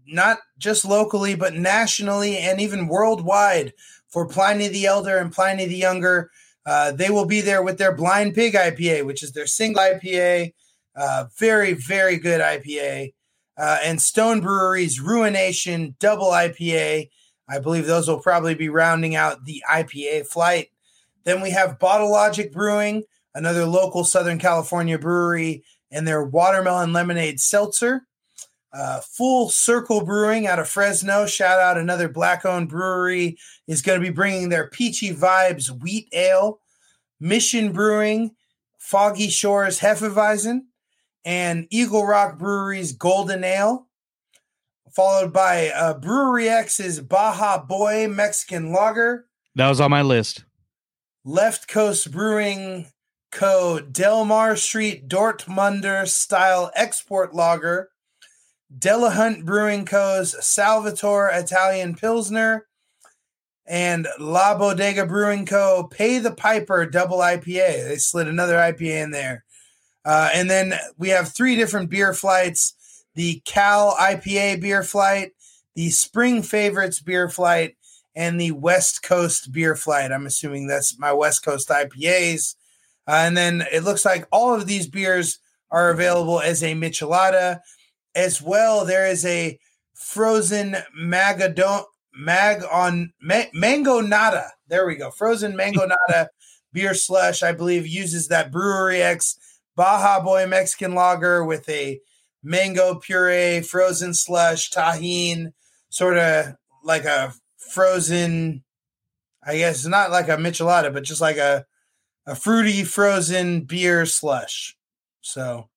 not just locally, but nationally and even worldwide for Pliny the Elder and Pliny the Younger. Uh, they will be there with their Blind Pig IPA, which is their single IPA. Uh, very, very good IPA uh, and Stone Brewery's Ruination Double IPA. I believe those will probably be rounding out the IPA flight. Then we have Bottle Logic Brewing, another local Southern California brewery, and their watermelon lemonade seltzer. Uh, Full Circle Brewing out of Fresno, shout out another black owned brewery, is going to be bringing their Peachy Vibes Wheat Ale. Mission Brewing, Foggy Shores Hefeweizen, and Eagle Rock Brewery's Golden Ale. Followed by uh, Brewery X's Baja Boy Mexican Lager. That was on my list. Left Coast Brewing Co. Delmar Street Dortmunder style export lager, Delahunt Brewing Co.'s Salvatore Italian Pilsner, and La Bodega Brewing Co. Pay the Piper Double IPA. They slid another IPA in there. Uh, and then we have three different beer flights the Cal IPA beer flight, the Spring Favorites beer flight, and the West Coast beer flight. I'm assuming that's my West Coast IPAs. Uh, and then it looks like all of these beers are available as a Michelada. As well, there is a frozen magadon mag on ma- mango nada. There we go. Frozen mango nada beer slush. I believe uses that Brewery X Baja Boy Mexican lager with a mango puree, frozen slush, tahine, sort of like a frozen. I guess not like a michelada, but just like a a fruity frozen beer slush. So,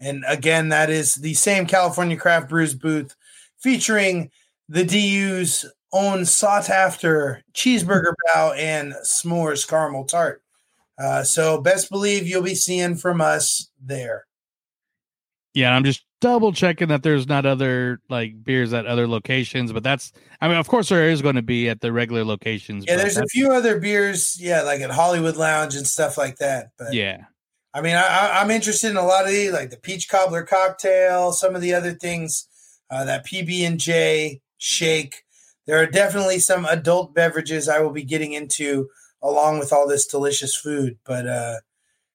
and again, that is the same California Craft Brews booth featuring the DU's own sought after cheeseburger bao and s'mores caramel tart. Uh, so, best believe you'll be seeing from us there. Yeah, I'm just double checking that there's not other like beers at other locations, but that's I mean, of course there is going to be at the regular locations. Yeah, there's a few other beers, yeah, like at Hollywood Lounge and stuff like that. But Yeah. I mean, I, I'm interested in a lot of these, like the peach cobbler cocktail, some of the other things, uh, that PB and J shake. There are definitely some adult beverages I will be getting into along with all this delicious food. But uh,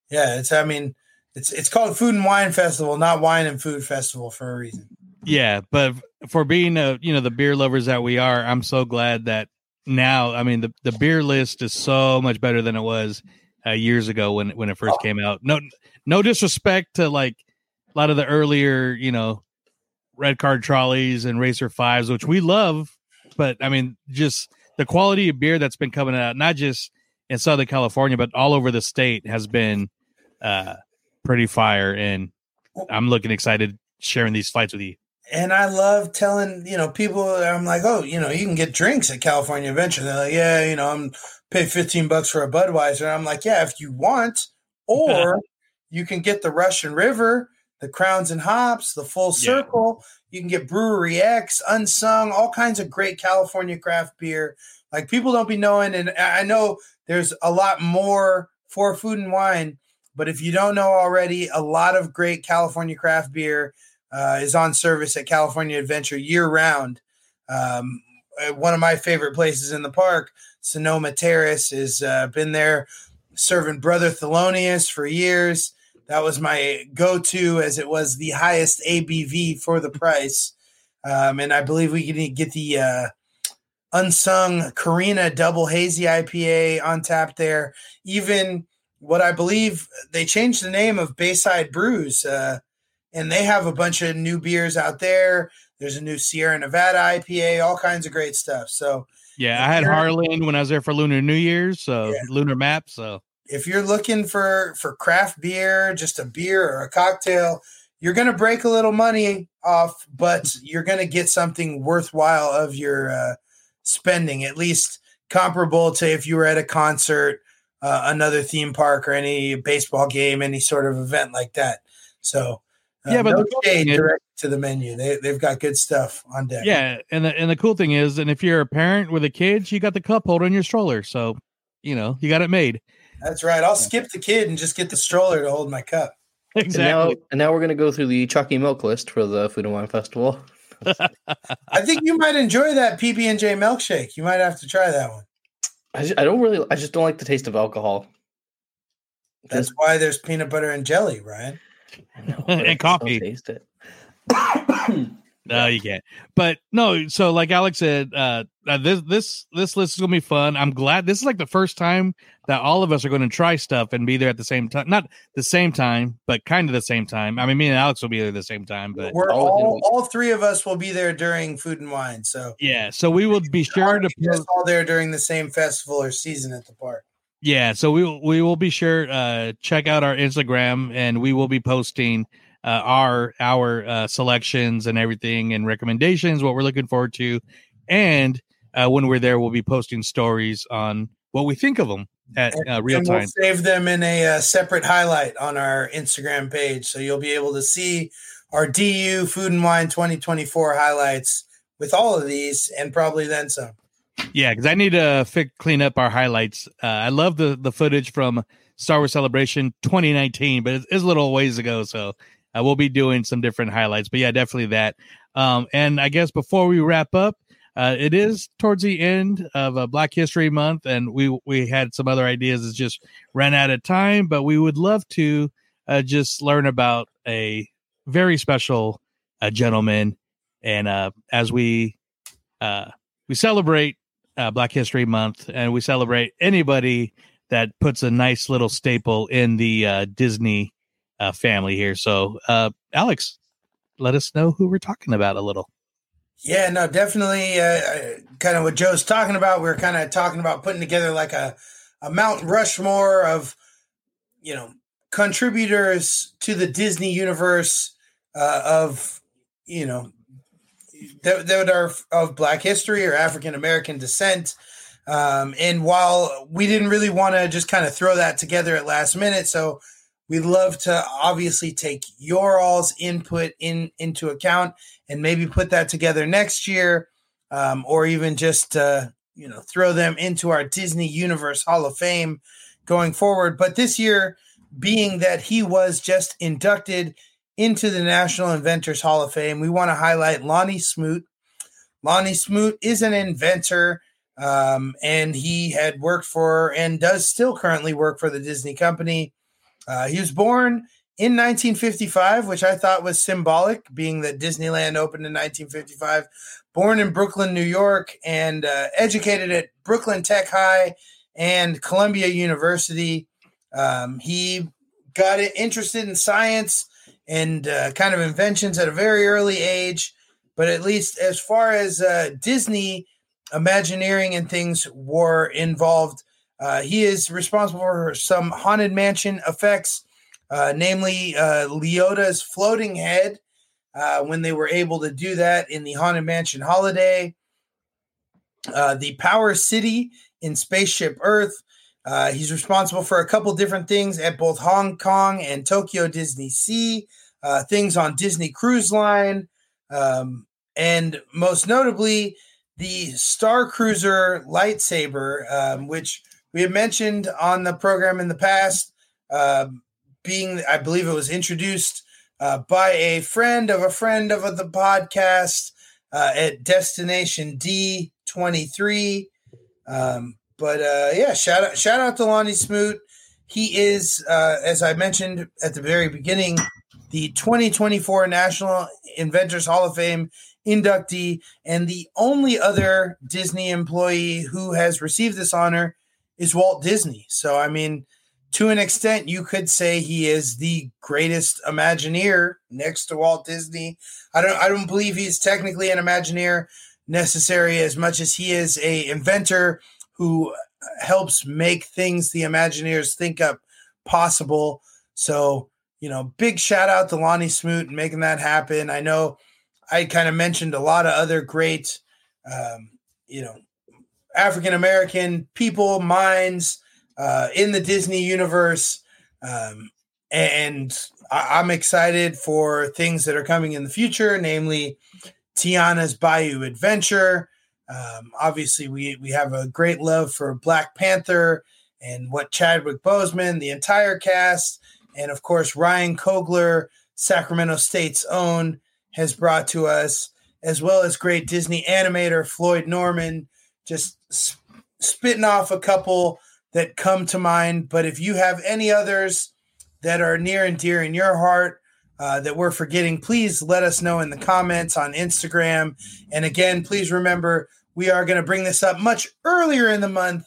yeah, it's I mean, it's it's called Food and Wine Festival, not Wine and Food Festival for a reason. Yeah, but for being a you know the beer lovers that we are, I'm so glad that now. I mean, the the beer list is so much better than it was uh, years ago when when it first came out. No, no disrespect to like a lot of the earlier, you know, Red Car Trolleys and racer fives, which we love, but I mean, just the quality of beer that's been coming out, not just in Southern California, but all over the state, has been uh pretty fire, and I'm looking excited sharing these fights with you. And I love telling, you know, people, I'm like, oh, you know, you can get drinks at California Adventure. They're like, yeah, you know, I'm pay 15 bucks for a Budweiser. I'm like, yeah, if you want, or you can get the Russian River, the Crowns and Hops, the Full Circle. You can get Brewery X, Unsung, all kinds of great California craft beer. Like people don't be knowing, and I I know there's a lot more for food and wine, but if you don't know already, a lot of great California craft beer uh, is on service at California Adventure year round. Um, uh, one of my favorite places in the park, Sonoma Terrace, has uh, been there serving Brother Thelonious for years. That was my go-to, as it was the highest ABV for the price. Um, and I believe we can get the uh, unsung Karina Double Hazy IPA on tap there. Even what I believe they changed the name of Bayside Brews, uh, and they have a bunch of new beers out there. There's a new Sierra Nevada IPA, all kinds of great stuff. So Yeah, I had Harland when I was there for Lunar New Year's, so Lunar Map. So if you're looking for for craft beer, just a beer or a cocktail, you're going to break a little money off, but you're going to get something worthwhile of your uh, spending, at least comparable to if you were at a concert, uh, another theme park, or any baseball game, any sort of event like that. So, uh, Yeah, but no the is- direct to the menu. They they've got good stuff on deck. yeah, and the and the cool thing is, and if you're a parent with a kid, you got the cup holder in your stroller, so you know you got it made. That's right. I'll skip the kid and just get the stroller to hold my cup. And now, and now we're going to go through the Chucky Milk list for the Food and Wine Festival. I think you might enjoy that PB and J milkshake. You might have to try that one. I, just, I don't really, I just don't like the taste of alcohol. That's why there's peanut butter and jelly, Ryan. and coffee. Taste it. No, you can't. But no, so like Alex said, uh, uh, this this this list is gonna be fun. I'm glad this is like the first time that all of us are going to try stuff and be there at the same time. Not the same time, but kind of the same time. I mean, me and Alex will be there at the same time, but We're all, all three of us will be there during Food and Wine. So yeah, so we will be sure to just all there during the same festival or season at the park. Yeah, so we will, we will be sure uh check out our Instagram and we will be posting uh, our our uh, selections and everything and recommendations, what we're looking forward to, and uh, when we're there, we'll be posting stories on what we think of them at uh, real and time. We'll save them in a uh, separate highlight on our Instagram page, so you'll be able to see our DU Food and Wine 2024 highlights with all of these, and probably then some. Yeah, because I need to clean up our highlights. Uh, I love the the footage from Star Wars Celebration 2019, but it's, it's a little ways ago, so uh, we'll be doing some different highlights. But yeah, definitely that. Um, and I guess before we wrap up, uh, it is towards the end of uh, Black History Month, and we we had some other ideas. It's just ran out of time, but we would love to uh, just learn about a very special uh, gentleman. And uh, as we uh, we celebrate Black History Month, and we celebrate anybody that puts a nice little staple in the Disney family here. So, Alex, let us know who we're talking about a little. Yeah, no, definitely. Uh, kind of what Joe's talking about. We are kind of talking about putting together like a a Mount Rushmore of you know contributors to the Disney universe uh, of you know that, that are of Black history or African American descent. Um, and while we didn't really want to just kind of throw that together at last minute, so we'd love to obviously take your all's input in into account and maybe put that together next year, um, or even just uh, you know throw them into our Disney Universe Hall of Fame going forward. But this year, being that he was just inducted into the National Inventors Hall of Fame, we want to highlight Lanny Smoot. Lanny Smoot is an inventor, um, and he had worked for and does still currently work for the Disney Company. Uh, he was born in 1955, which I thought was symbolic, being that Disneyland opened in 1955. Born in Brooklyn, New York, and uh, educated at Brooklyn Tech High and Columbia University. Um, he got interested in science and uh, kind of inventions at a very early age. But at least as far as uh, Disney Imagineering and things were involved, uh, he is responsible for some Haunted Mansion effects, uh, namely uh, Leota's floating head, uh, when they were able to do that in the Haunted Mansion Holiday. Uh, the Power City in Spaceship Earth. Uh, he's responsible for a couple different things at both Hong Kong and Tokyo Disney Sea, things on Disney Cruise Line, um, and most notably the Star Cruiser lightsaber, um, which we had mentioned on the program in the past, uh, being, I believe it was introduced uh, by a friend of a friend of the podcast uh, at Destination D23. Um, but uh, yeah, shout out, shout out to Lanny Smoot. He is, uh, as I mentioned at the very beginning, the 2024 National Inventors Hall of Fame inductee and the only other Disney employee who has received this honor is Walt Disney. So, I mean, to an extent, you could say he is the greatest Imagineer next to Walt Disney. I don't, I don't believe he's technically an Imagineer necessary as much as he is a inventor who helps make things the Imagineers think up possible. So, you know, big shout out to Lanny Smoot and making that happen. I know I kind of mentioned a lot of other great, um, you know, African American people, minds uh, in the Disney universe. Um, and I- I'm excited for things that are coming in the future, namely Tiana's Bayou Adventure. Um, obviously, we, we have a great love for Black Panther and what Chadwick Boseman, the entire cast, and of course, Ryan Coogler, Sacramento State's own, has brought to us, as well as great Disney animator Floyd Norman, just sp- spitting off a couple that come to mind. But if you have any others that are near and dear in your heart, uh, that we're forgetting, please let us know in the comments on Instagram. And again, please remember we are going to bring this up much earlier in the month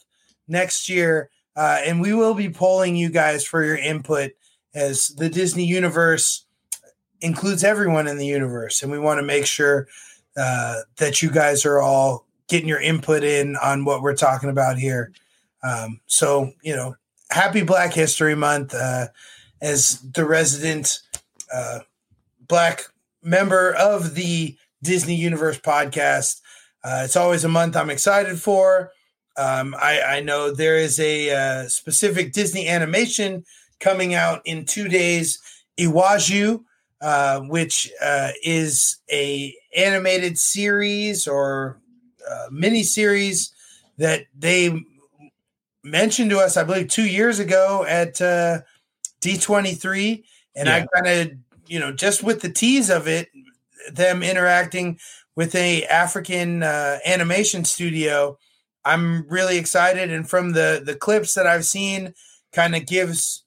next year. Uh, and we will be polling you guys for your input as the Disney universe includes everyone in the universe. And we want to make sure uh, that you guys are all getting your input in on what we're talking about here. Um, so, you know, happy Black History Month. Uh, as the resident uh, Black member of the Disney Universe podcast, uh, it's always a month I'm excited for. Um, I, I, know there is a uh, specific Disney animation coming out in two days, Iwaju, uh, which uh, is a animated series or uh, mini series that they mentioned to us, I believe, two years ago at uh, D23. And yeah. I kind of, you know, just with the tease of it, them interacting with a African uh, animation studio, I'm really excited. And from the the clips that I've seen, kind of gives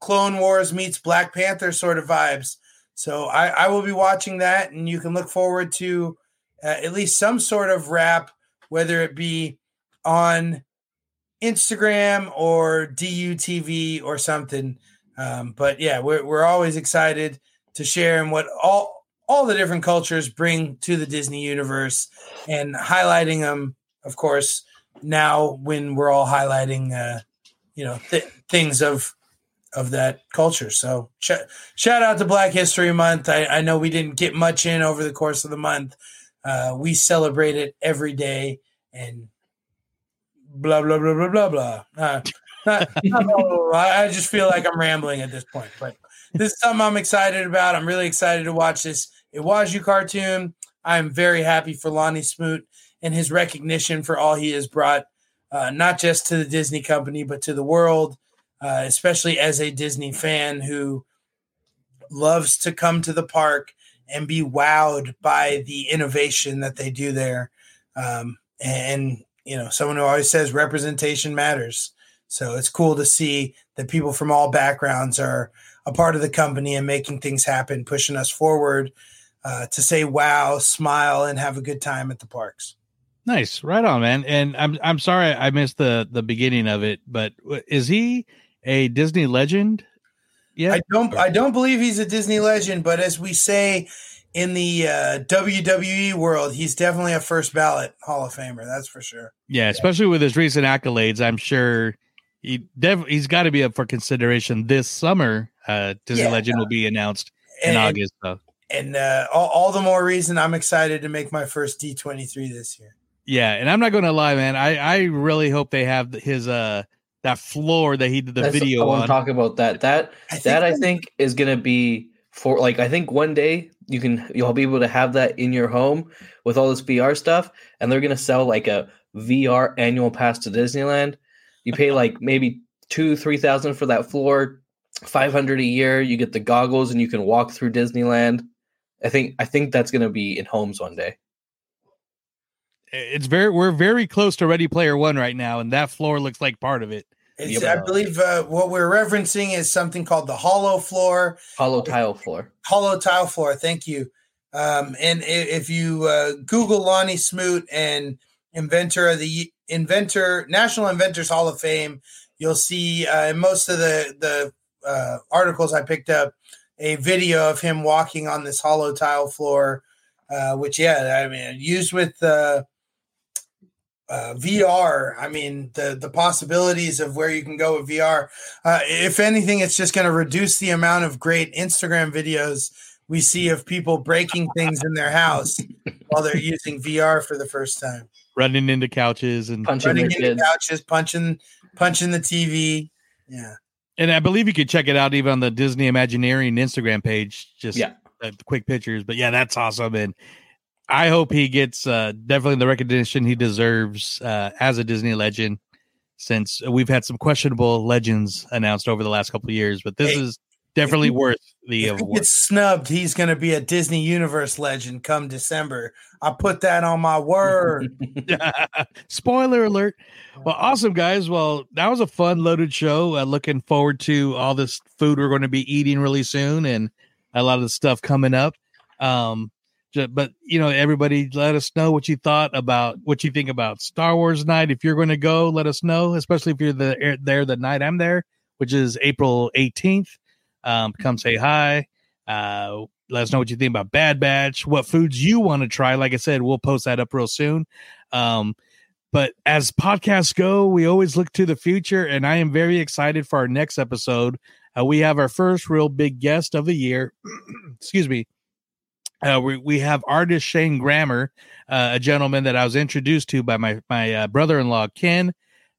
Clone Wars meets Black Panther sort of vibes. So I, I will be watching that, and you can look forward to uh, at least some sort of wrap, whether it be on Instagram or DUTV or something. Um, but yeah, we're we're always excited to share and what all all the different cultures bring to the Disney universe and highlighting them, of course, now when we're all highlighting uh, you know th- things of of that culture. So sh- shout out to Black History Month. I, I, know we didn't get much in over the course of the month. Uh, we celebrate it every day and blah blah blah blah blah blah. Uh, not, not, I just feel like I'm rambling at this point, but this is something I'm excited about. I'm really excited to watch this Iwaju cartoon. I'm very happy for Lanny Smoot and his recognition for all he has brought, uh, not just to the Disney company, but to the world, uh, especially as a Disney fan who loves to come to the park and be wowed by the innovation that they do there. Um, and, you know, someone who always says representation matters. So it's cool to see that people from all backgrounds are a part of the company and making things happen, pushing us forward uh, to say wow, smile, and have a good time at the parks. Nice, right on, man. And I'm I'm sorry I missed the the beginning of it, but is he a Disney legend? Yeah, I don't I don't believe he's a Disney legend, but as we say in the uh, WWE world, he's definitely a first ballot Hall of Famer. That's for sure. Yeah, especially with his recent accolades, I'm sure he dev- he's got to be up for consideration this summer. Uh, Disney yeah, Legend will be announced in and, August. So. And uh, all, all the more reason I'm excited to make my first D23 this year. Yeah, and I'm not going to lie, man. I I really hope they have his uh that floor that he did the That's, video I want to talk about that. That I that I think is going to be for like I think one day you can you'll be able to have that in your home with all this VR stuff, and they're going to sell like a VR annual pass to Disneyland. You pay like maybe two three thousand for that floor, five hundred a year. You get the goggles and you can walk through Disneyland. I think I think that's going to be in homes one day it's very we're very close to Ready Player One right now, and that floor looks like part of it. Yep. I believe uh, what we're referencing is something called the hollow floor, HoloTile floor, HoloTile floor. Thank you. Um, and if you uh, Google Lanny Smoot and inventor of the inventor National Inventors Hall of Fame, you'll see uh, in most of the the uh, articles I picked up a video of him walking on this HoloTile floor, uh, which yeah, I mean used with uh, VR, I mean, the the possibilities of where you can go with VR. Uh, if anything, it's just going to reduce the amount of great Instagram videos we see of people breaking things in their house while they're using VR for the first time, running into couches and punching running into kids. couches, punching punching the TV. Yeah, and I believe you could check it out even on the Disney Imagineering Instagram page. Just yeah. Quick pictures, but yeah, that's awesome. And I hope he gets uh, definitely the recognition he deserves uh, as a Disney legend. Since we've had some questionable legends announced over the last couple of years, but this hey, is definitely worth the if award. He gets snubbed. He's going to be a Disney Universe legend come December. I put that on my word. Spoiler alert. Well, awesome guys. Well, that was a fun, loaded show. Uh, looking forward to all this food we're going to be eating really soon, and a lot of the stuff coming up. Um, but you know, everybody, let us know what you thought about what you think about Star Wars night. If you're going to go, let us know. Especially if you're the, there the night I'm there, which is April 18th. Um, come say hi. Uh, let us know what you think about Bad Batch, what foods you want to try. Like I said, we'll post that up real soon. Um, but as podcasts go, we always look to the future, and I am very excited for our next episode. Uh, we have our first real big guest of the year. Excuse me. Uh, we, we have artist Shane Grammer, uh, a gentleman that I was introduced to by my my uh, brother in law Ken.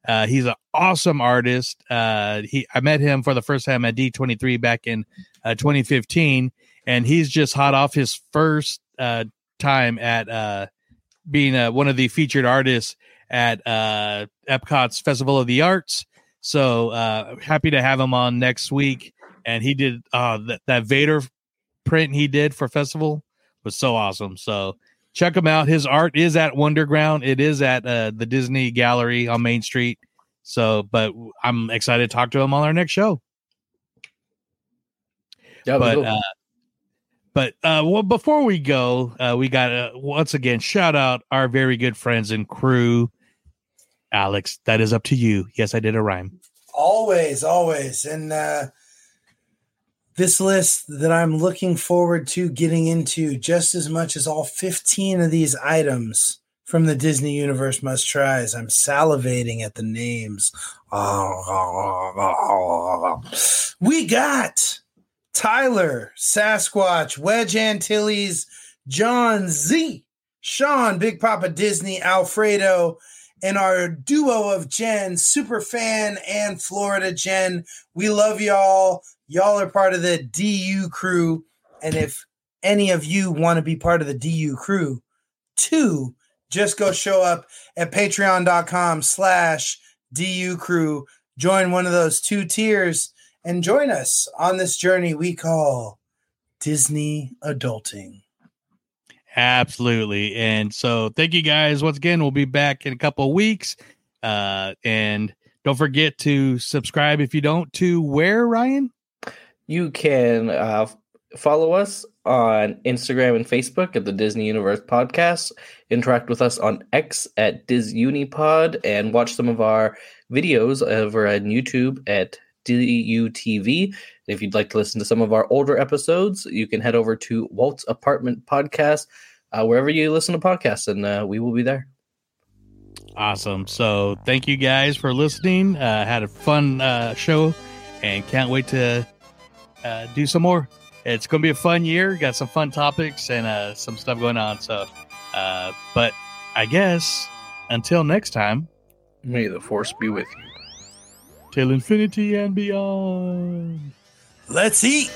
Uh, he's an awesome artist. Uh, he I met him for the first time at D23 back in 2015, and he's just hot off his first time at being one of the featured artists at uh, Epcot's Festival of the Arts. So uh, happy to have him on next week. And he did uh, that Vader print he did for festival was so awesome. So check him out. His art is at Wonderground. It is at uh, the Disney Gallery on Main Street. So, but I'm excited to talk to him on our next show. Yeah, but cool. uh, but uh, well, before we go, uh, we got to once again shout out our very good friends and crew Alex, that is up to you. Yes, I did a rhyme. Always, always. And uh, this list that I'm looking forward to getting into just as much as all 15 of these items from the Disney Universe must tries. I'm salivating at the names. We got Tyler, Sasquatch, Wedge Antilles, John Z, Sean, Big Papa Disney, Alfredo, and our duo of Jen, super fan and Florida Jen. We love y'all. Y'all are part of the DU crew. And if any of you want to be part of the DU crew, too, just go show up at patreon.com slash DU crew. Join one of those two tiers and join us on this journey we call Disney adulting. Absolutely. And so thank you guys once again. We'll be back in a couple weeks. Uh, and don't forget to subscribe if you don't to where, Ryan? You can uh, follow us on Instagram and Facebook at the Disney Universe Podcast. Interact with us on X at DisUnipod and watch some of our videos over on YouTube at DUTV. If you'd like to listen to some of our older episodes, you can head over to Walt's Apartment Podcast, uh, wherever you listen to podcasts, and uh, we will be there. Awesome. So thank you guys for listening. Uh, had a fun uh, show and can't wait to uh, do some more. It's going to be a fun year. Got some fun topics and uh, some stuff going on. So, uh, but I guess until next time, may the force be with you till infinity and beyond. Let's eat.